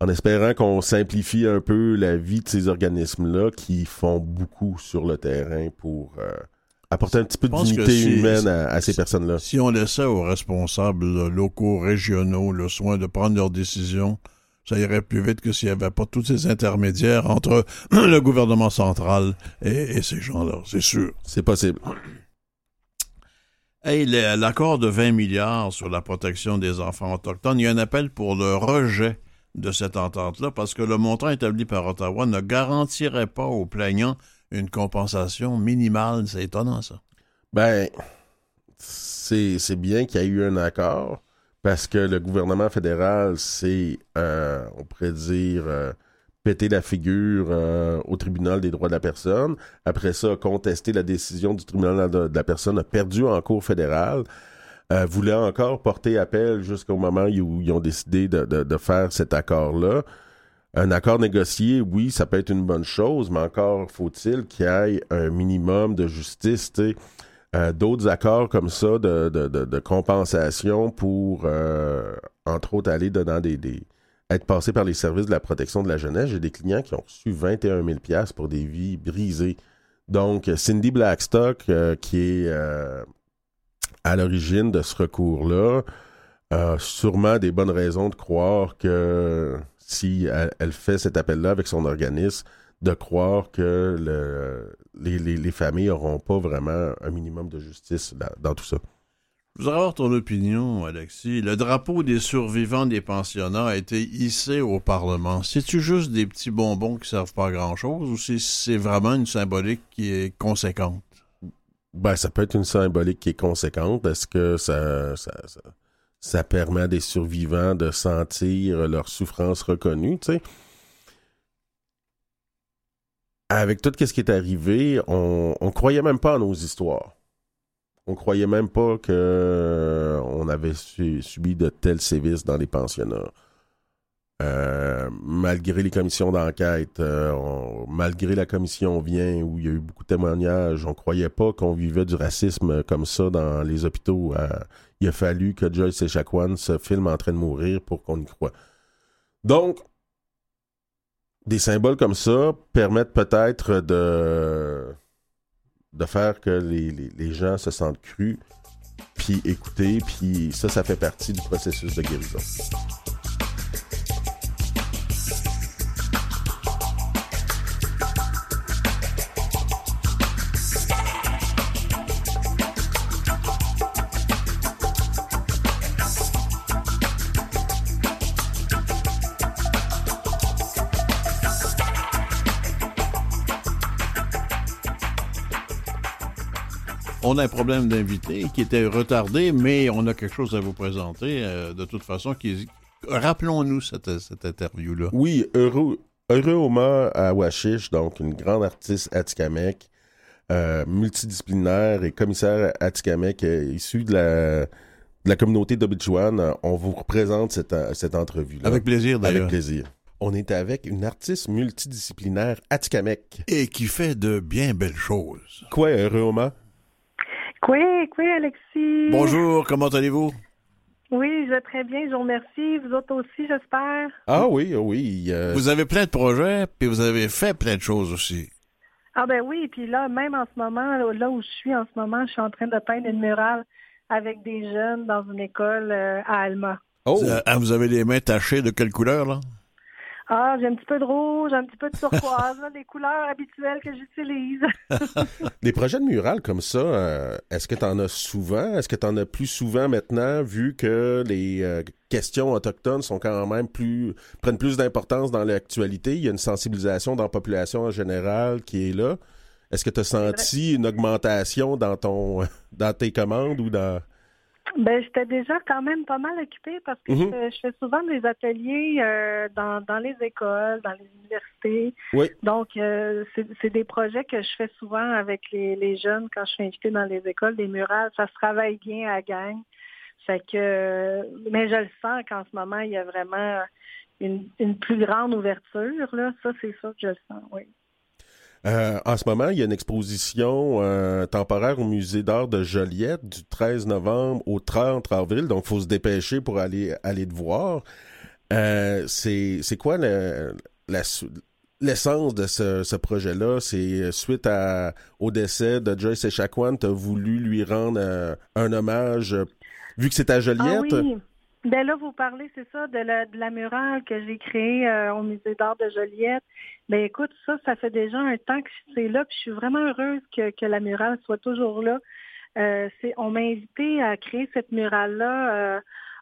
en espérant qu'on simplifie un peu la vie de ces organismes-là qui font beaucoup sur le terrain pour euh, apporter un petit peu de dignité si- humaine à, à ces si- personnes-là. Si on laissait aux responsables locaux, régionaux, le soin de prendre leurs décisions, ça irait plus vite que s'il n'y avait pas tous ces intermédiaires entre le gouvernement central et, et ces gens-là, c'est sûr. C'est possible. Hey, l'accord de 20 milliards sur la protection des enfants autochtones, il y a un appel pour le rejet de cette entente-là parce que le montant établi par Ottawa ne garantirait pas aux plaignants une compensation minimale. C'est étonnant, ça. Ben, c'est bien qu'il y ait eu un accord parce que le gouvernement fédéral s'est, euh, on pourrait dire, euh, pété la figure euh, au tribunal des droits de la personne. Après ça, contesté la décision du tribunal de, la personne, a perdu en cour fédérale. Euh, voulait encore porter appel jusqu'au moment où ils ont décidé de, de- faire cet accord-là. Un accord négocié, oui, ça peut être une bonne chose, mais encore faut-il qu'il y ait un minimum de justice. Euh, D'autres accords comme ça de, de, compensation pour, euh, entre autres, aller dans des, des- être passé par les services de la protection de la jeunesse. J'ai des clients qui ont reçu 21 000 piastres pour des vies brisées. Donc, Cindy Blackstock, euh, qui est à l'origine de ce recours-là, sûrement des bonnes raisons de croire que si elle, fait cet appel-là avec son organisme, de croire que le- les, les- les familles n'auront pas vraiment un minimum de justice dans, tout ça. Je voudrais avoir ton opinion, Alexis. Le drapeau des survivants des pensionnats a été hissé au Parlement. C'est-tu juste des petits bonbons qui servent pas à grand-chose ou c'est vraiment une symbolique qui est conséquente? Ben, ça peut être une symbolique qui est conséquente. Est-ce que ça, ça, ça, permet à des survivants de sentir leur souffrance reconnue, tu sais? Avec tout ce qui est arrivé, on, on croyait même pas à nos histoires. On croyait même pas que euh, on avait su- subi de tels sévices dans les pensionnats. Euh, malgré les commissions d'enquête, euh, malgré la commission vient où il y a eu beaucoup de témoignages, on croyait pas qu'on vivait du racisme comme ça dans les hôpitaux. Euh, il a fallu que Joyce Echaquan se filme en train de mourir pour qu'on y croie. Donc, des symboles comme ça permettent peut-être de, de faire que les, les- les gens se sentent crus, puis écoutés, puis ça, ça fait partie du processus de guérison. On a un problème d'invité qui était retardé, mais on a quelque chose à vous présenter euh, de toute façon. Qui... Rappelons-nous cette, cette interview-là. Oui, heureux, heureux Oma à Washish, donc une grande artiste Atikamek, euh, multidisciplinaire et commissaire Atikamek, euh, issu de la, de la communauté d'Obidjouan. On vous représente cette, cette entrevue-là. Avec plaisir, Avec d'ailleurs. plaisir. On est avec une artiste multidisciplinaire Atikamek. Et qui fait de bien belles choses. Quoi, heureux Oma? Oui, oui, Alexis? Bonjour, comment allez-vous? Oui, je vais très bien, je vous remercie. Vous autres aussi, j'espère. Ah oui, ah oui. euh, Vous avez plein de projets, puis vous avez fait plein de choses aussi. Ah ben oui, puis là, même en ce moment, là, où je suis en ce moment, je suis en train de peindre une murale avec des jeunes dans une école euh, à Alma. oh, Euh, ah, vous avez les mains tachées de quelle couleur, là? Ah, j'ai un petit peu de rouge, un petit peu de turquoise, là, les couleurs habituelles que j'utilise. des projets de murales comme ça, euh, est-ce que tu en as souvent? Est-ce que tu en as plus souvent maintenant, vu que les euh, questions autochtones sont quand même plus prennent plus d'importance dans l'actualité? Il y a une sensibilisation dans la population en général qui est là. Est-ce que tu as senti une augmentation dans ton dans tes commandes ou dans Ben, j'étais déjà quand même pas mal occupée parce que Mhm. je, fais, je fais souvent des ateliers euh, dans, dans les écoles, dans les universités. Oui. Donc, euh, c'est c'est des projets que je fais souvent avec les, les jeunes quand je suis invitée dans les écoles, des murales. Ça se travaille bien à la gang. Fait que, mais je le sens qu'en ce moment, il y a vraiment une, une plus grande ouverture. Là. Ça, c'est ça que je le sens, oui. Euh, en ce moment, il y a une exposition euh, temporaire au musée d'art de Joliette du 13 novembre au 30 avril, donc il faut se dépêcher pour aller aller te voir. Euh, c'est c'est quoi le, la l'essence de ce, ce projet-là? C'est suite à, au décès de Joyce Echaquan, tu as voulu lui rendre euh, un hommage, euh, vu que c'est à Joliette? Ah oui. Ben là, vous parlez, c'est ça, de la, de la murale que j'ai créée euh, au Musée d'art de Joliette. Ben écoute, ça, ça fait déjà un temps que c'est là, puis je suis vraiment heureuse que, que la murale soit toujours là. Euh, on m'a invité à créer cette murale-là euh,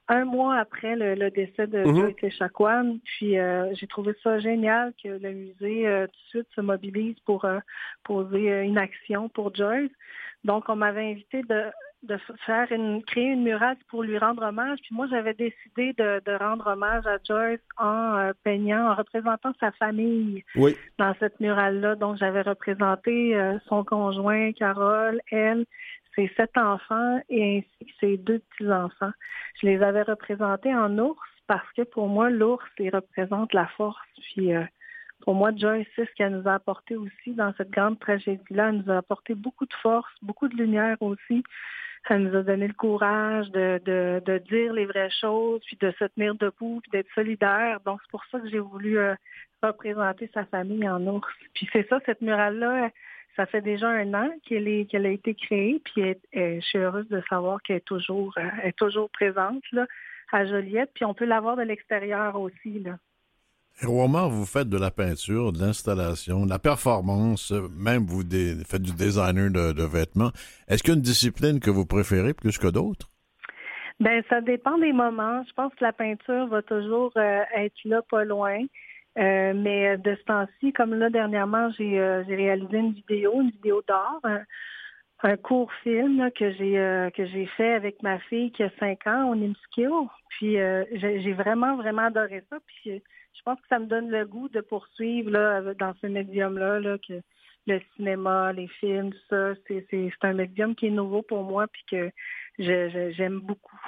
un mois après le, le décès de Mhm. Joyce Echaquan. Puis euh, j'ai trouvé ça génial que le musée euh, tout de suite se mobilise pour euh, poser euh, une action pour Joyce. Donc, on m'avait invité de, de faire une, créer une murale pour lui rendre hommage. Puis moi, j'avais décidé de, de rendre hommage à Joyce en euh, peignant, en représentant sa famille Oui. dans cette murale-là. Donc, j'avais représenté euh, son conjoint, Carole, elle, ses sept enfants et ainsi que ses deux petits-enfants. Je les avais représentés en ours parce que pour moi, l'ours, il représente la force. Puis euh, pour moi, Joyce, c'est ce qu'elle nous a apporté aussi dans cette grande tragédie-là. Elle nous a apporté beaucoup de force, beaucoup de lumière aussi. Elle nous a donné le courage de, de, de dire les vraies choses, puis de se tenir debout, puis d'être solidaire. Donc, c'est pour ça que j'ai voulu euh, représenter sa famille en ours. Puis c'est ça, cette murale-là, ça fait déjà un an qu'elle est qu'elle a été créée, puis je suis heureuse de savoir qu'elle est toujours euh, elle est toujours présente là, à Joliette, puis on peut la voir de l'extérieur aussi. Là. Roman, vous faites de la peinture, de l'installation, de la performance, euh, même vous faites du designer de, vêtements. Est-ce qu'il y a une discipline que vous préférez plus que d'autres? Ben, ça dépend des moments. Je pense que la peinture va toujours euh, être là, pas loin. Euh, mais de ce temps-ci, comme là, dernièrement, j'ai réalisé une vidéo, une vidéo d'art, un, court film que j'ai que j'ai fait avec ma fille qui a 5 ans, on Skill. Puis j'ai vraiment, vraiment adoré ça. Puis je pense que ça me donne le goût de poursuivre là, dans ce médium-là, là, que le cinéma, les films, tout ça, c'est un médium qui est nouveau pour moi puis que j'aime beaucoup.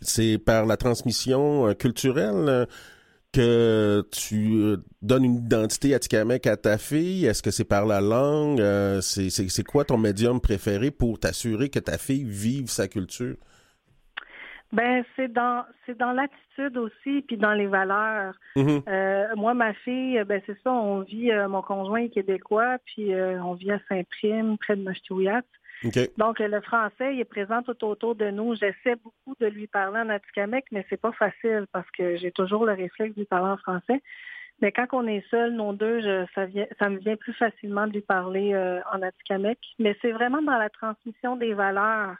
C'est par la transmission euh, culturelle euh, que tu euh, donnes une identité atikamekw à ta fille? Est-ce que c'est par la langue? C'est quoi ton médium préféré pour t'assurer que ta fille vive sa culture? Ben c'est dans c'est dans l'attitude aussi puis dans les valeurs. Mhm. Euh, moi ma fille ben c'est ça on vit euh, mon conjoint est québécois puis euh, on vit à Saint-Prime près de Machtiouiat. OK. Donc euh, le français il est présent tout autour de nous. J'essaie beaucoup de lui parler en atikamekw mais c'est pas facile parce que j'ai toujours le réflexe de lui parler en français. Mais quand on est seul, nous deux, je, ça, vient, ça me vient plus facilement de lui parler euh, en atikamekw. Mais c'est vraiment dans la transmission des valeurs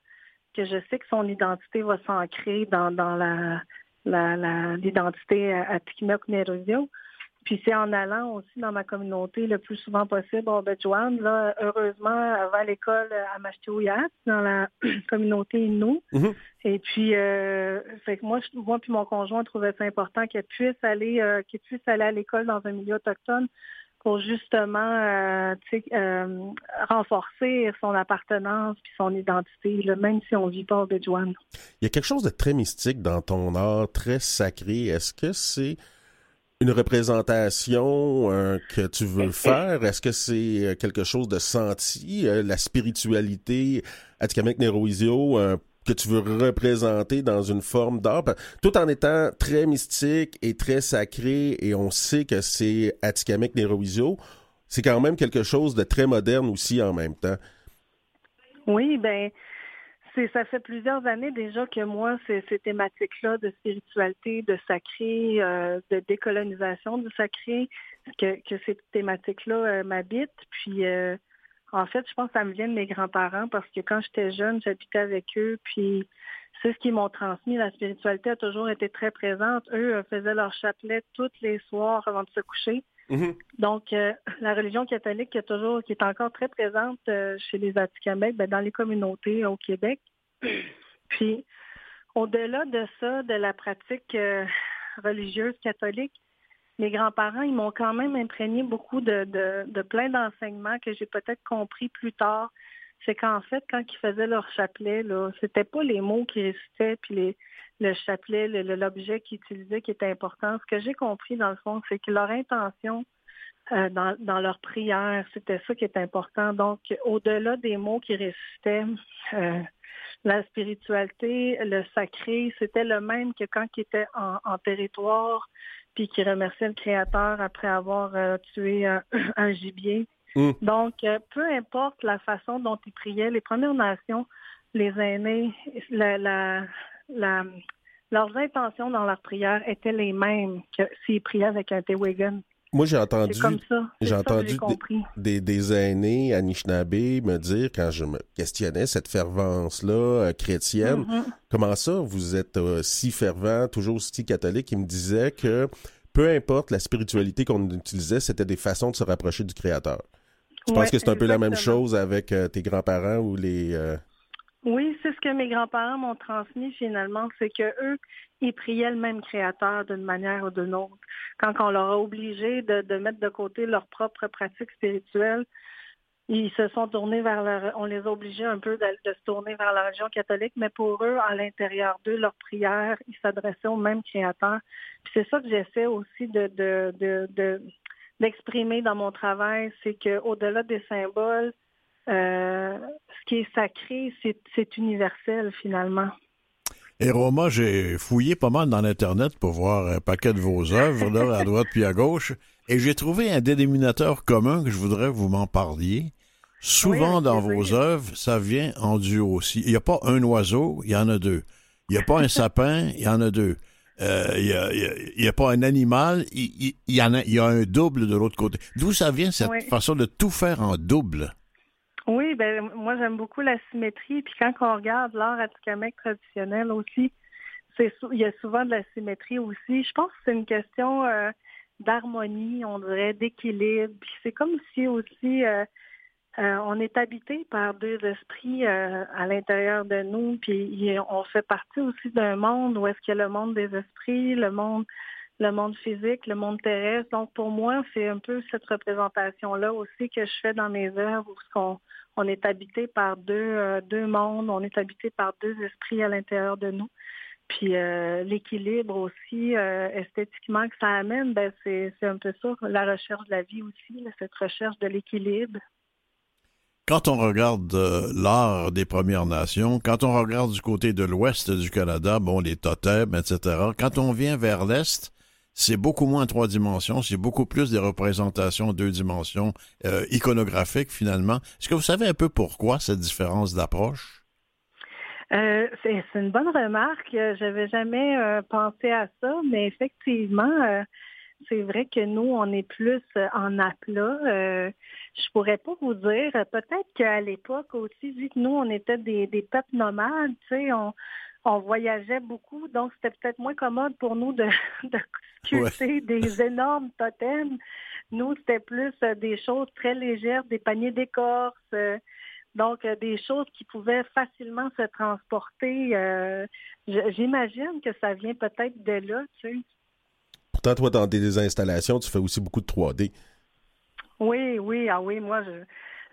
que je sais que son identité va s'ancrer dans, dans la, la, la- l'identité Atikamekw Nerozio. Puis c'est en allant aussi dans ma communauté le plus souvent possible au Joanne. Là, heureusement, elle va à l'école à Machtiouiat, dans la communauté Innu. Mhm. Et puis, euh, fait que moi, je- moi puis mon conjoint trouvait ça important qu'elle puisse aller, euh, qu'elle puisse aller à l'école dans un milieu autochtone pour justement, euh, euh, renforcer son appartenance puis son identité, là, même si on vit pas au Béjouane. Il y a quelque chose de très mystique dans ton art, très sacré. Est-ce que c'est une représentation euh, que tu veux faire? Est-ce que c'est quelque chose de senti, la spiritualité? Atikamekw Neroisio, euh, que tu veux représenter dans une forme d'art, tout en étant très mystique et très sacré, et on sait que c'est Atikamekw Neroisio, c'est quand même quelque chose de très moderne aussi en même temps. Oui, ben c'est ça fait plusieurs années déjà que moi, ces, ces thématiques-là de spiritualité, de sacré, euh, de décolonisation du sacré, que, que ces thématiques-là euh, m'habitent. Puis euh, en fait, je pense que ça me vient de mes grands-parents parce que quand j'étais jeune, j'habitais avec eux, puis c'est ce qu'ils m'ont transmis. La spiritualité a toujours été très présente. Eux euh, faisaient leur chapelet tous les soirs avant de se coucher. Donc, euh, la religion catholique qui est toujours, qui est encore très présente euh, chez les Atikamekw, ben, dans les communautés au Québec. Puis, au-delà de ça, de la pratique religieuse catholique, mes grands-parents, ils m'ont quand même imprégné beaucoup de, de, de plein d'enseignements que j'ai peut-être compris plus tard. C'est qu'en fait, quand ils faisaient leur chapelet, là, c'était pas les mots qui récitaient, puis les, le chapelet, le- le- l'objet qu'ils utilisaient qui était important. Ce que j'ai compris, dans le fond, c'est que leur intention, euh, dans, dans leur prière. C'était ça qui est important. Donc, au-delà des mots qui récitaient, euh, la spiritualité, le sacré, c'était le même que quand ils étaient en, en territoire, puis qui remerciaient le Créateur après avoir euh, tué un, un gibier. Mm. Donc, euh, peu importe la façon dont ils priaient, les Premières Nations, les aînés, la, la, la- leurs intentions dans leur prière étaient les mêmes que s'ils priaient avec un Tewigan. Moi, j'ai entendu j'ai entendu des- des, des aînés Anishinaabe me dire, quand je me questionnais cette fervence-là euh, chrétienne, Mhm. comment ça, vous êtes euh, si fervent, toujours si catholique, ils me disaient que peu importe la spiritualité qu'on utilisait, c'était des façons de se rapprocher du Créateur. Penses Ouais, que c'est un peu la même chose avec euh, tes grands-parents ou les... Oui, c'est ce que mes grands-parents m'ont transmis finalement, c'est que eux, ils priaient le même créateur d'une manière ou d'une autre. Quand on leur a obligé de, mettre de côté leur propre pratique spirituelle, ils se sont tournés vers leur, on les a obligés un peu de, se tourner vers la religion catholique, mais pour eux, à l'intérieur d'eux, leur prière, ils s'adressaient au même créateur. Puis c'est ça que j'essaie aussi de, de, de, de- d'exprimer dans mon travail, c'est que au-delà des symboles, euh, ce qui est sacré, c'est, universel finalement. Et Roma, j'ai fouillé pas mal dans l'Internet pour voir un paquet de vos œuvres, là, à droite puis à gauche, et j'ai trouvé un dénominateur commun que je voudrais que vous m'en parliez. Souvent dans vos œuvres, ça vient en duo aussi. Il n'y a pas un oiseau, il y en a deux. Il n'y a pas un sapin, il y en a deux. Euh, il n'y a, pas un animal, il, il- il y en a, il y a un double de l'autre côté. D'où ça vient cette Oui. façon de tout faire en double? Oui, ben moi j'aime beaucoup la symétrie. Puis quand on regarde l'art atikamekw traditionnel aussi, c'est il y a souvent de la symétrie aussi. Je pense que c'est une question euh, d'harmonie, on dirait, d'équilibre. Puis c'est comme si aussi euh, euh, on est habité par deux esprits euh, à l'intérieur de nous. Puis on fait partie aussi d'un monde où est-ce qu'il y a le monde des esprits, le monde le monde physique, le monde terrestre. Donc pour moi, c'est un peu cette représentation-là aussi que je fais dans mes œuvres où ce qu'on on est habité par deux, euh, deux mondes, on est habité par deux esprits à l'intérieur de nous. Puis euh, l'équilibre aussi, euh, esthétiquement que ça amène, ben c'est c'est un peu ça, la recherche de la vie aussi, cette recherche de l'équilibre. Quand on regarde l'art des Premières Nations, quand on regarde du côté de l'ouest du Canada, bon, les totems, etc., quand on vient vers l'est, c'est beaucoup moins trois dimensions, c'est beaucoup plus des représentations en deux dimensions euh, iconographiques finalement. Est-ce que vous savez un peu pourquoi cette différence d'approche? Euh, c'est une bonne remarque. Euh, J'avais jamais pensé à ça, mais effectivement, c'est vrai que nous, on est plus en aplat. Je pourrais pas vous dire. Peut-être qu'à l'époque aussi, vu que nous, on était des, des peuples nomades, tu sais, on, on voyageait beaucoup, donc c'était peut-être moins commode pour nous de, de sculpter des énormes totems. Nous, c'était plus euh, des choses très légères, des paniers d'écorce. euh, donc, euh, des choses qui pouvaient facilement se transporter. euh, J'imagine que ça vient peut-être de là, tu sais. Pourtant, toi, dans tes installations, tu fais aussi beaucoup de 3D. Oui, oui, ah oui, moi,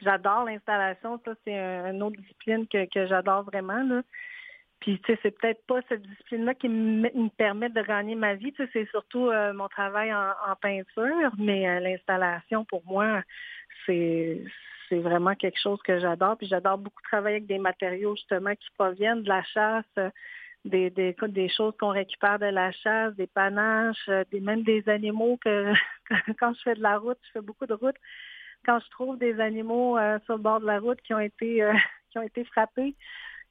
j'adore l'installation. Ça, c'est un- une autre discipline que, que j'adore vraiment, là. Puis, tu sais, c'est peut-être pas cette discipline-là qui me, me permet de gagner ma vie. Tu sais, c'est surtout euh, mon travail en, en peinture, mais euh, l'installation, pour moi, c'est c'est vraiment quelque chose que j'adore. Puis j'adore beaucoup travailler avec des matériaux, justement, qui proviennent de la chasse, des, des, des choses qu'on récupère de la chasse, des panaches, euh, des, même des animaux que quand je fais de la route, je fais beaucoup de route. Quand je trouve des animaux euh, sur le bord de la route qui ont été euh, qui ont été frappés,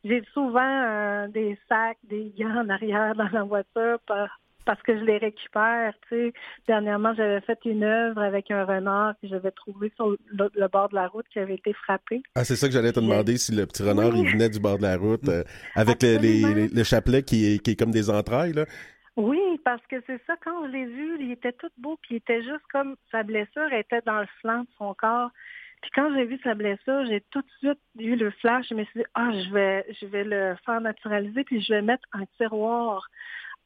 j'ai souvent euh, des sacs, des gants en arrière dans la voiture par- parce que je les récupère. Tu sais. Dernièrement, j'avais fait une œuvre avec un renard que j'avais trouvé sur le, le bord de la route qui avait été frappé. Ah, c'est ça que j'allais te demander si le petit renard, oui. il venait du bord de la route euh, avec les- le chapelet qui est, qui est comme des entrailles, là. Oui, parce que c'est ça, quand je l'ai vu, il était tout beau, puis il était juste comme sa blessure était dans le flanc de son corps. Puis quand j'ai vu sa blessure, j'ai tout de suite eu le flash. Je me suis dit, ah, je vais, je vais le faire naturaliser, puis je vais mettre un tiroir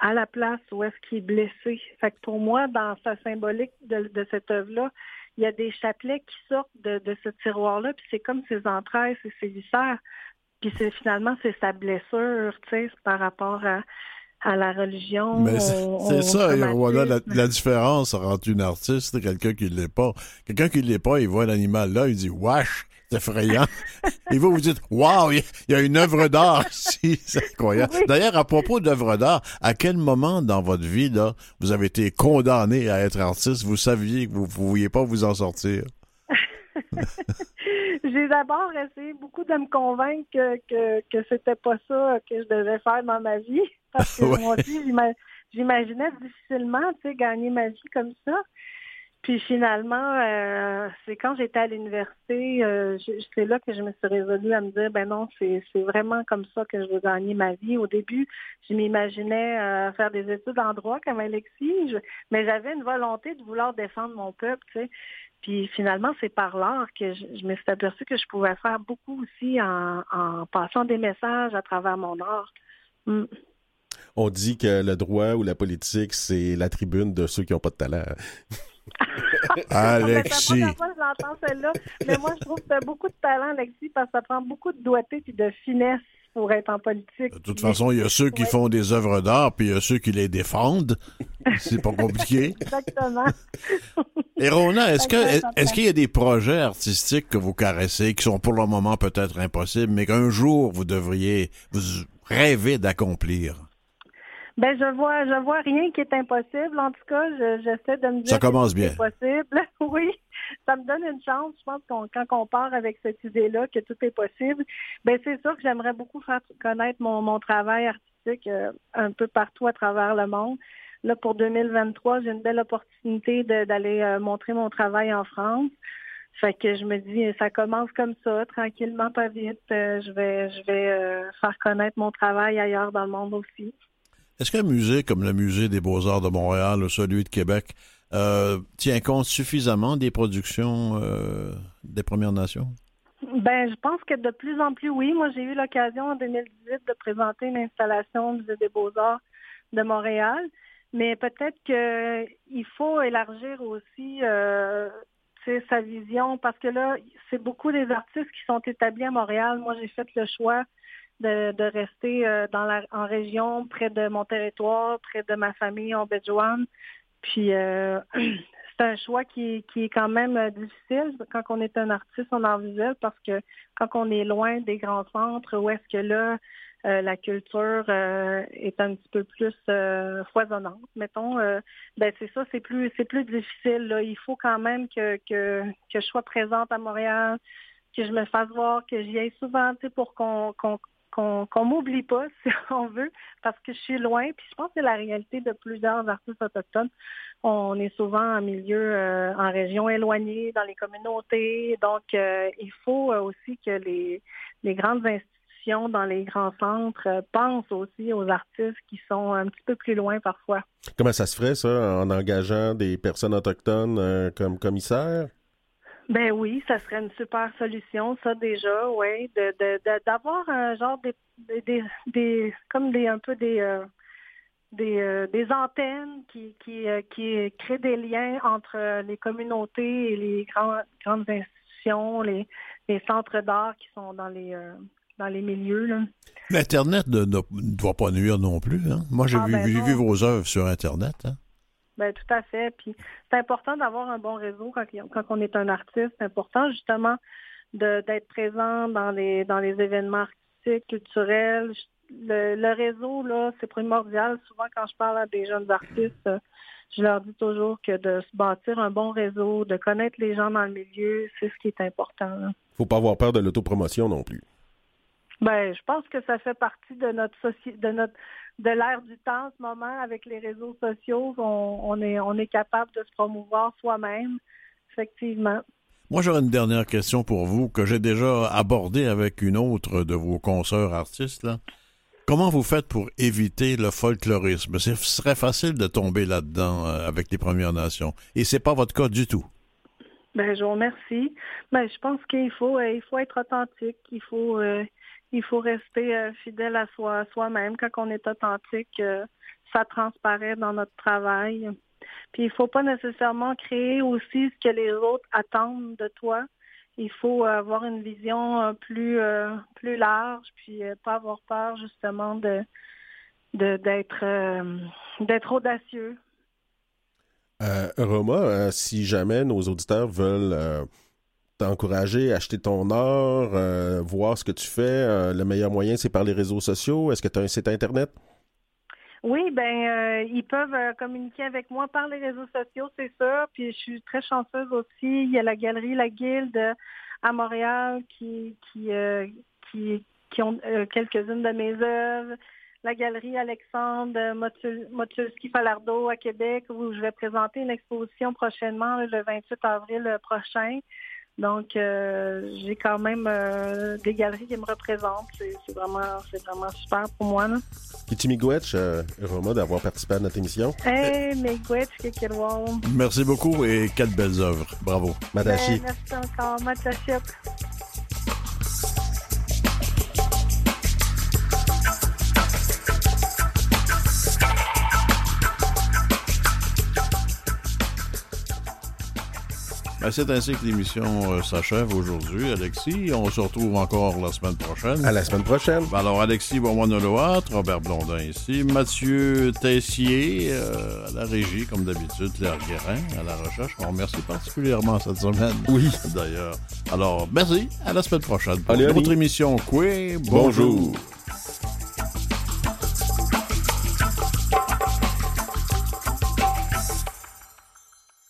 à la place où est-ce qu'il est blessé. Fait que pour moi, dans sa symbolique de, de cette œuvre-là, il y a des chapelets qui sortent de, de ce tiroir-là, puis c'est comme ses entrailles, c'est ses viscères. Puis c'est finalement, c'est sa blessure, tu sais, par rapport à, à la religion. Mais c'est ça, et voilà la, différence entre une artiste et quelqu'un qui ne l'est pas. Quelqu'un qui ne l'est pas, il voit l'animal là, il dit Wesh, c'est effrayant. et vous, vous dites Waouh, il y a- il y a une œuvre d'art ici, c'est incroyable. Oui. D'ailleurs, à propos d'œuvre d'art, à quel moment dans votre vie, là, vous avez été condamné à être artiste, vous saviez que vous ne pouviez pas vous en sortir? J'ai d'abord essayé beaucoup de me convaincre que, que, que c'était pas ça que je devais faire dans ma vie. Parce que Ouais. moi aussi, j'ima- j'imaginais difficilement, tu sais, gagner ma vie comme ça. Puis finalement, euh, c'est quand j'étais à l'université, euh, c'est là que je me suis résolue à me dire, ben non, c'est vraiment comme ça que je veux gagner ma vie. Au début, je m'imaginais euh, faire des études en droit comme Alexis, je- mais j'avais une volonté de vouloir défendre mon peuple, tu sais. Puis finalement, c'est par l'art que je, me suis aperçue que je pouvais faire beaucoup aussi en, en passant des messages à travers mon art. Mm. On dit que le droit ou la politique, c'est la tribune de ceux qui n'ont pas de talent. Alexis. C'est la première fois que j'entends celle-là. Mais moi, je trouve que tu as beaucoup de talent, Alexis, parce que ça prend beaucoup de doigté et de finesse pour être en politique. De toute façon, il y a ceux qui Ouais. font des œuvres d'art, puis il y a ceux qui les défendent. C'est pas compliqué. Exactement. Et Rona, est-ce que est-ce qu'il y a des projets artistiques que vous caressez qui sont pour le moment peut-être impossibles, mais qu'un jour vous devriez vous rêver d'accomplir? Ben, je vois, je vois rien qui est impossible. En tout cas, je- j'essaie de me dire Ça commence que bien. possible. oui, ça me donne une chance. Je pense qu'on, quand on part avec cette idée-là que tout est possible, ben c'est sûr que j'aimerais beaucoup faire connaître mon, mon travail artistique euh, un peu partout à travers le monde. Là, pour 2023, j'ai une belle opportunité d'aller euh, montrer mon travail en France. Fait que je me dis, ça commence comme ça, tranquillement, pas vite. Euh, je vais, je vais faire connaître mon travail ailleurs dans le monde aussi. Est-ce qu'un musée comme le Musée des Beaux-Arts de Montréal ou celui de Québec euh, tient compte suffisamment des productions euh, des Premières Nations? Ben, je pense que de plus en plus, oui. Moi, j'ai eu l'occasion en 2018 de présenter une installation au Musée des Beaux-Arts de Montréal. Mais peut-être qu'il faut élargir aussi euh, sa vision parce que là, c'est beaucoup des artistes qui sont établis à Montréal. Moi, j'ai fait le choix de, de rester euh, dans la, en région, près de mon territoire, près de ma famille en Béjouane. Puis euh, c'est un choix qui, qui est quand même euh, difficile quand on est un artiste en art visuel parce que quand on est loin des grands centres, où est-ce que là, euh, la culture euh, est un petit peu plus euh, foisonnante, mettons, ben c'est ça, c'est plus c'est plus difficile. Là. Il faut quand même que, que, que je sois présente à Montréal, que je me fasse voir, que j'y aille souvent, pour qu'on qu'on qu'on qu'on m'oublie pas, si on veut, parce que je suis loin. Puis je pense que c'est la réalité de plusieurs artistes autochtones. On est souvent en milieu, euh, en région éloignée, dans les communautés. Donc, euh, il faut euh, aussi que les, les grandes institutions dans les grands centres pensent aussi aux artistes qui sont un petit peu plus loin parfois. Comment ça se ferait, ça, en engageant des personnes autochtones comme commissaires? Ben oui, ça serait une super solution, ça déjà, oui, de de- de- d'avoir un genre des, des, des, des- comme des un peu des euh, des, euh, des antennes qui qui euh, qui créent des liens entre les communautés et les grands, grandes institutions, les les centres d'art qui sont dans les euh, dans les milieux là. L'Internet ne, ne- ne doit pas nuire non plus. Hein? Moi, j'ai Ah, vu, ben j'ai vu vos œuvres sur Internet. hein. Ben tout à fait. Puis c'est important d'avoir un bon réseau quand, quand on est un artiste. C'est important justement d'être présent dans les dans les événements artistiques, culturels. Le, le réseau là, c'est primordial. Souvent quand je parle à des jeunes artistes, je leur dis toujours que de se bâtir un bon réseau, de connaître les gens dans le milieu, c'est ce qui est important. Faut pas avoir peur de l'autopromotion non plus. Ben, je pense que ça fait partie de notre soci- de notre de l'ère du temps en ce moment avec les réseaux sociaux. On, on est on est capable de se promouvoir soi-même, effectivement. Moi, j'aurais une dernière question pour vous que j'ai déjà abordée avec une autre de vos consoeurs artistes. Là. Comment vous faites pour éviter le folklorisme? Ce serait facile de tomber là-dedans euh, avec les Premières Nations. Et c'est pas votre cas du tout. Ben, je vous remercie. Ben, je pense qu'il faut euh, il faut être authentique. Il faut euh, il faut rester euh, fidèle à soi soi-même. Quand on est authentique, euh, ça transparaît dans notre travail. Puis il faut pas nécessairement créer aussi ce que les autres attendent de toi. Il faut avoir une vision euh, plus euh, large, puis euh, pas avoir peur justement de d'être euh, d'être audacieux. Euh, Roma, euh, si jamais nos auditeurs veulent t'encourager, acheter ton art, euh, voir ce que tu fais, euh, le meilleur moyen, c'est par les réseaux sociaux. Est-ce que tu as un site Internet? Oui, ben euh, ils peuvent communiquer avec moi par les réseaux sociaux, c'est ça. Puis je suis très chanceuse aussi. Il y a la galerie La Guilde à Montréal qui qui qui, qui ont quelques-unes de mes œuvres. La galerie Alexandre Motul- Motulski Falardeau à Québec où je vais présenter une exposition prochainement le 28 avril prochain. Donc euh, j'ai quand même euh, des galeries qui me représentent. C'est vraiment c'est vraiment super pour moi. Là. Kitimigwetch, euh, Roma, d'avoir participé à notre émission. Hey, Megwitch, Kekirwao. Merci beaucoup et quelles belles œuvres. Bravo. Madashi. Ben, Merci encore, Matachip. C'est ainsi que l'émission euh, s'achève aujourd'hui, Alexis. On se retrouve encore la semaine prochaine. À la semaine prochaine. Alors, Alexis Beaumoine-Loat, Robert Blondin ici, Mathieu Tessier euh, à la régie, comme d'habitude, Claire Guérin à la recherche. On remercie particulièrement cette semaine. Oui. D'ailleurs. Alors, merci. À la semaine prochaine pour Allez, une allez. autre émission. Quoi? Bonjour.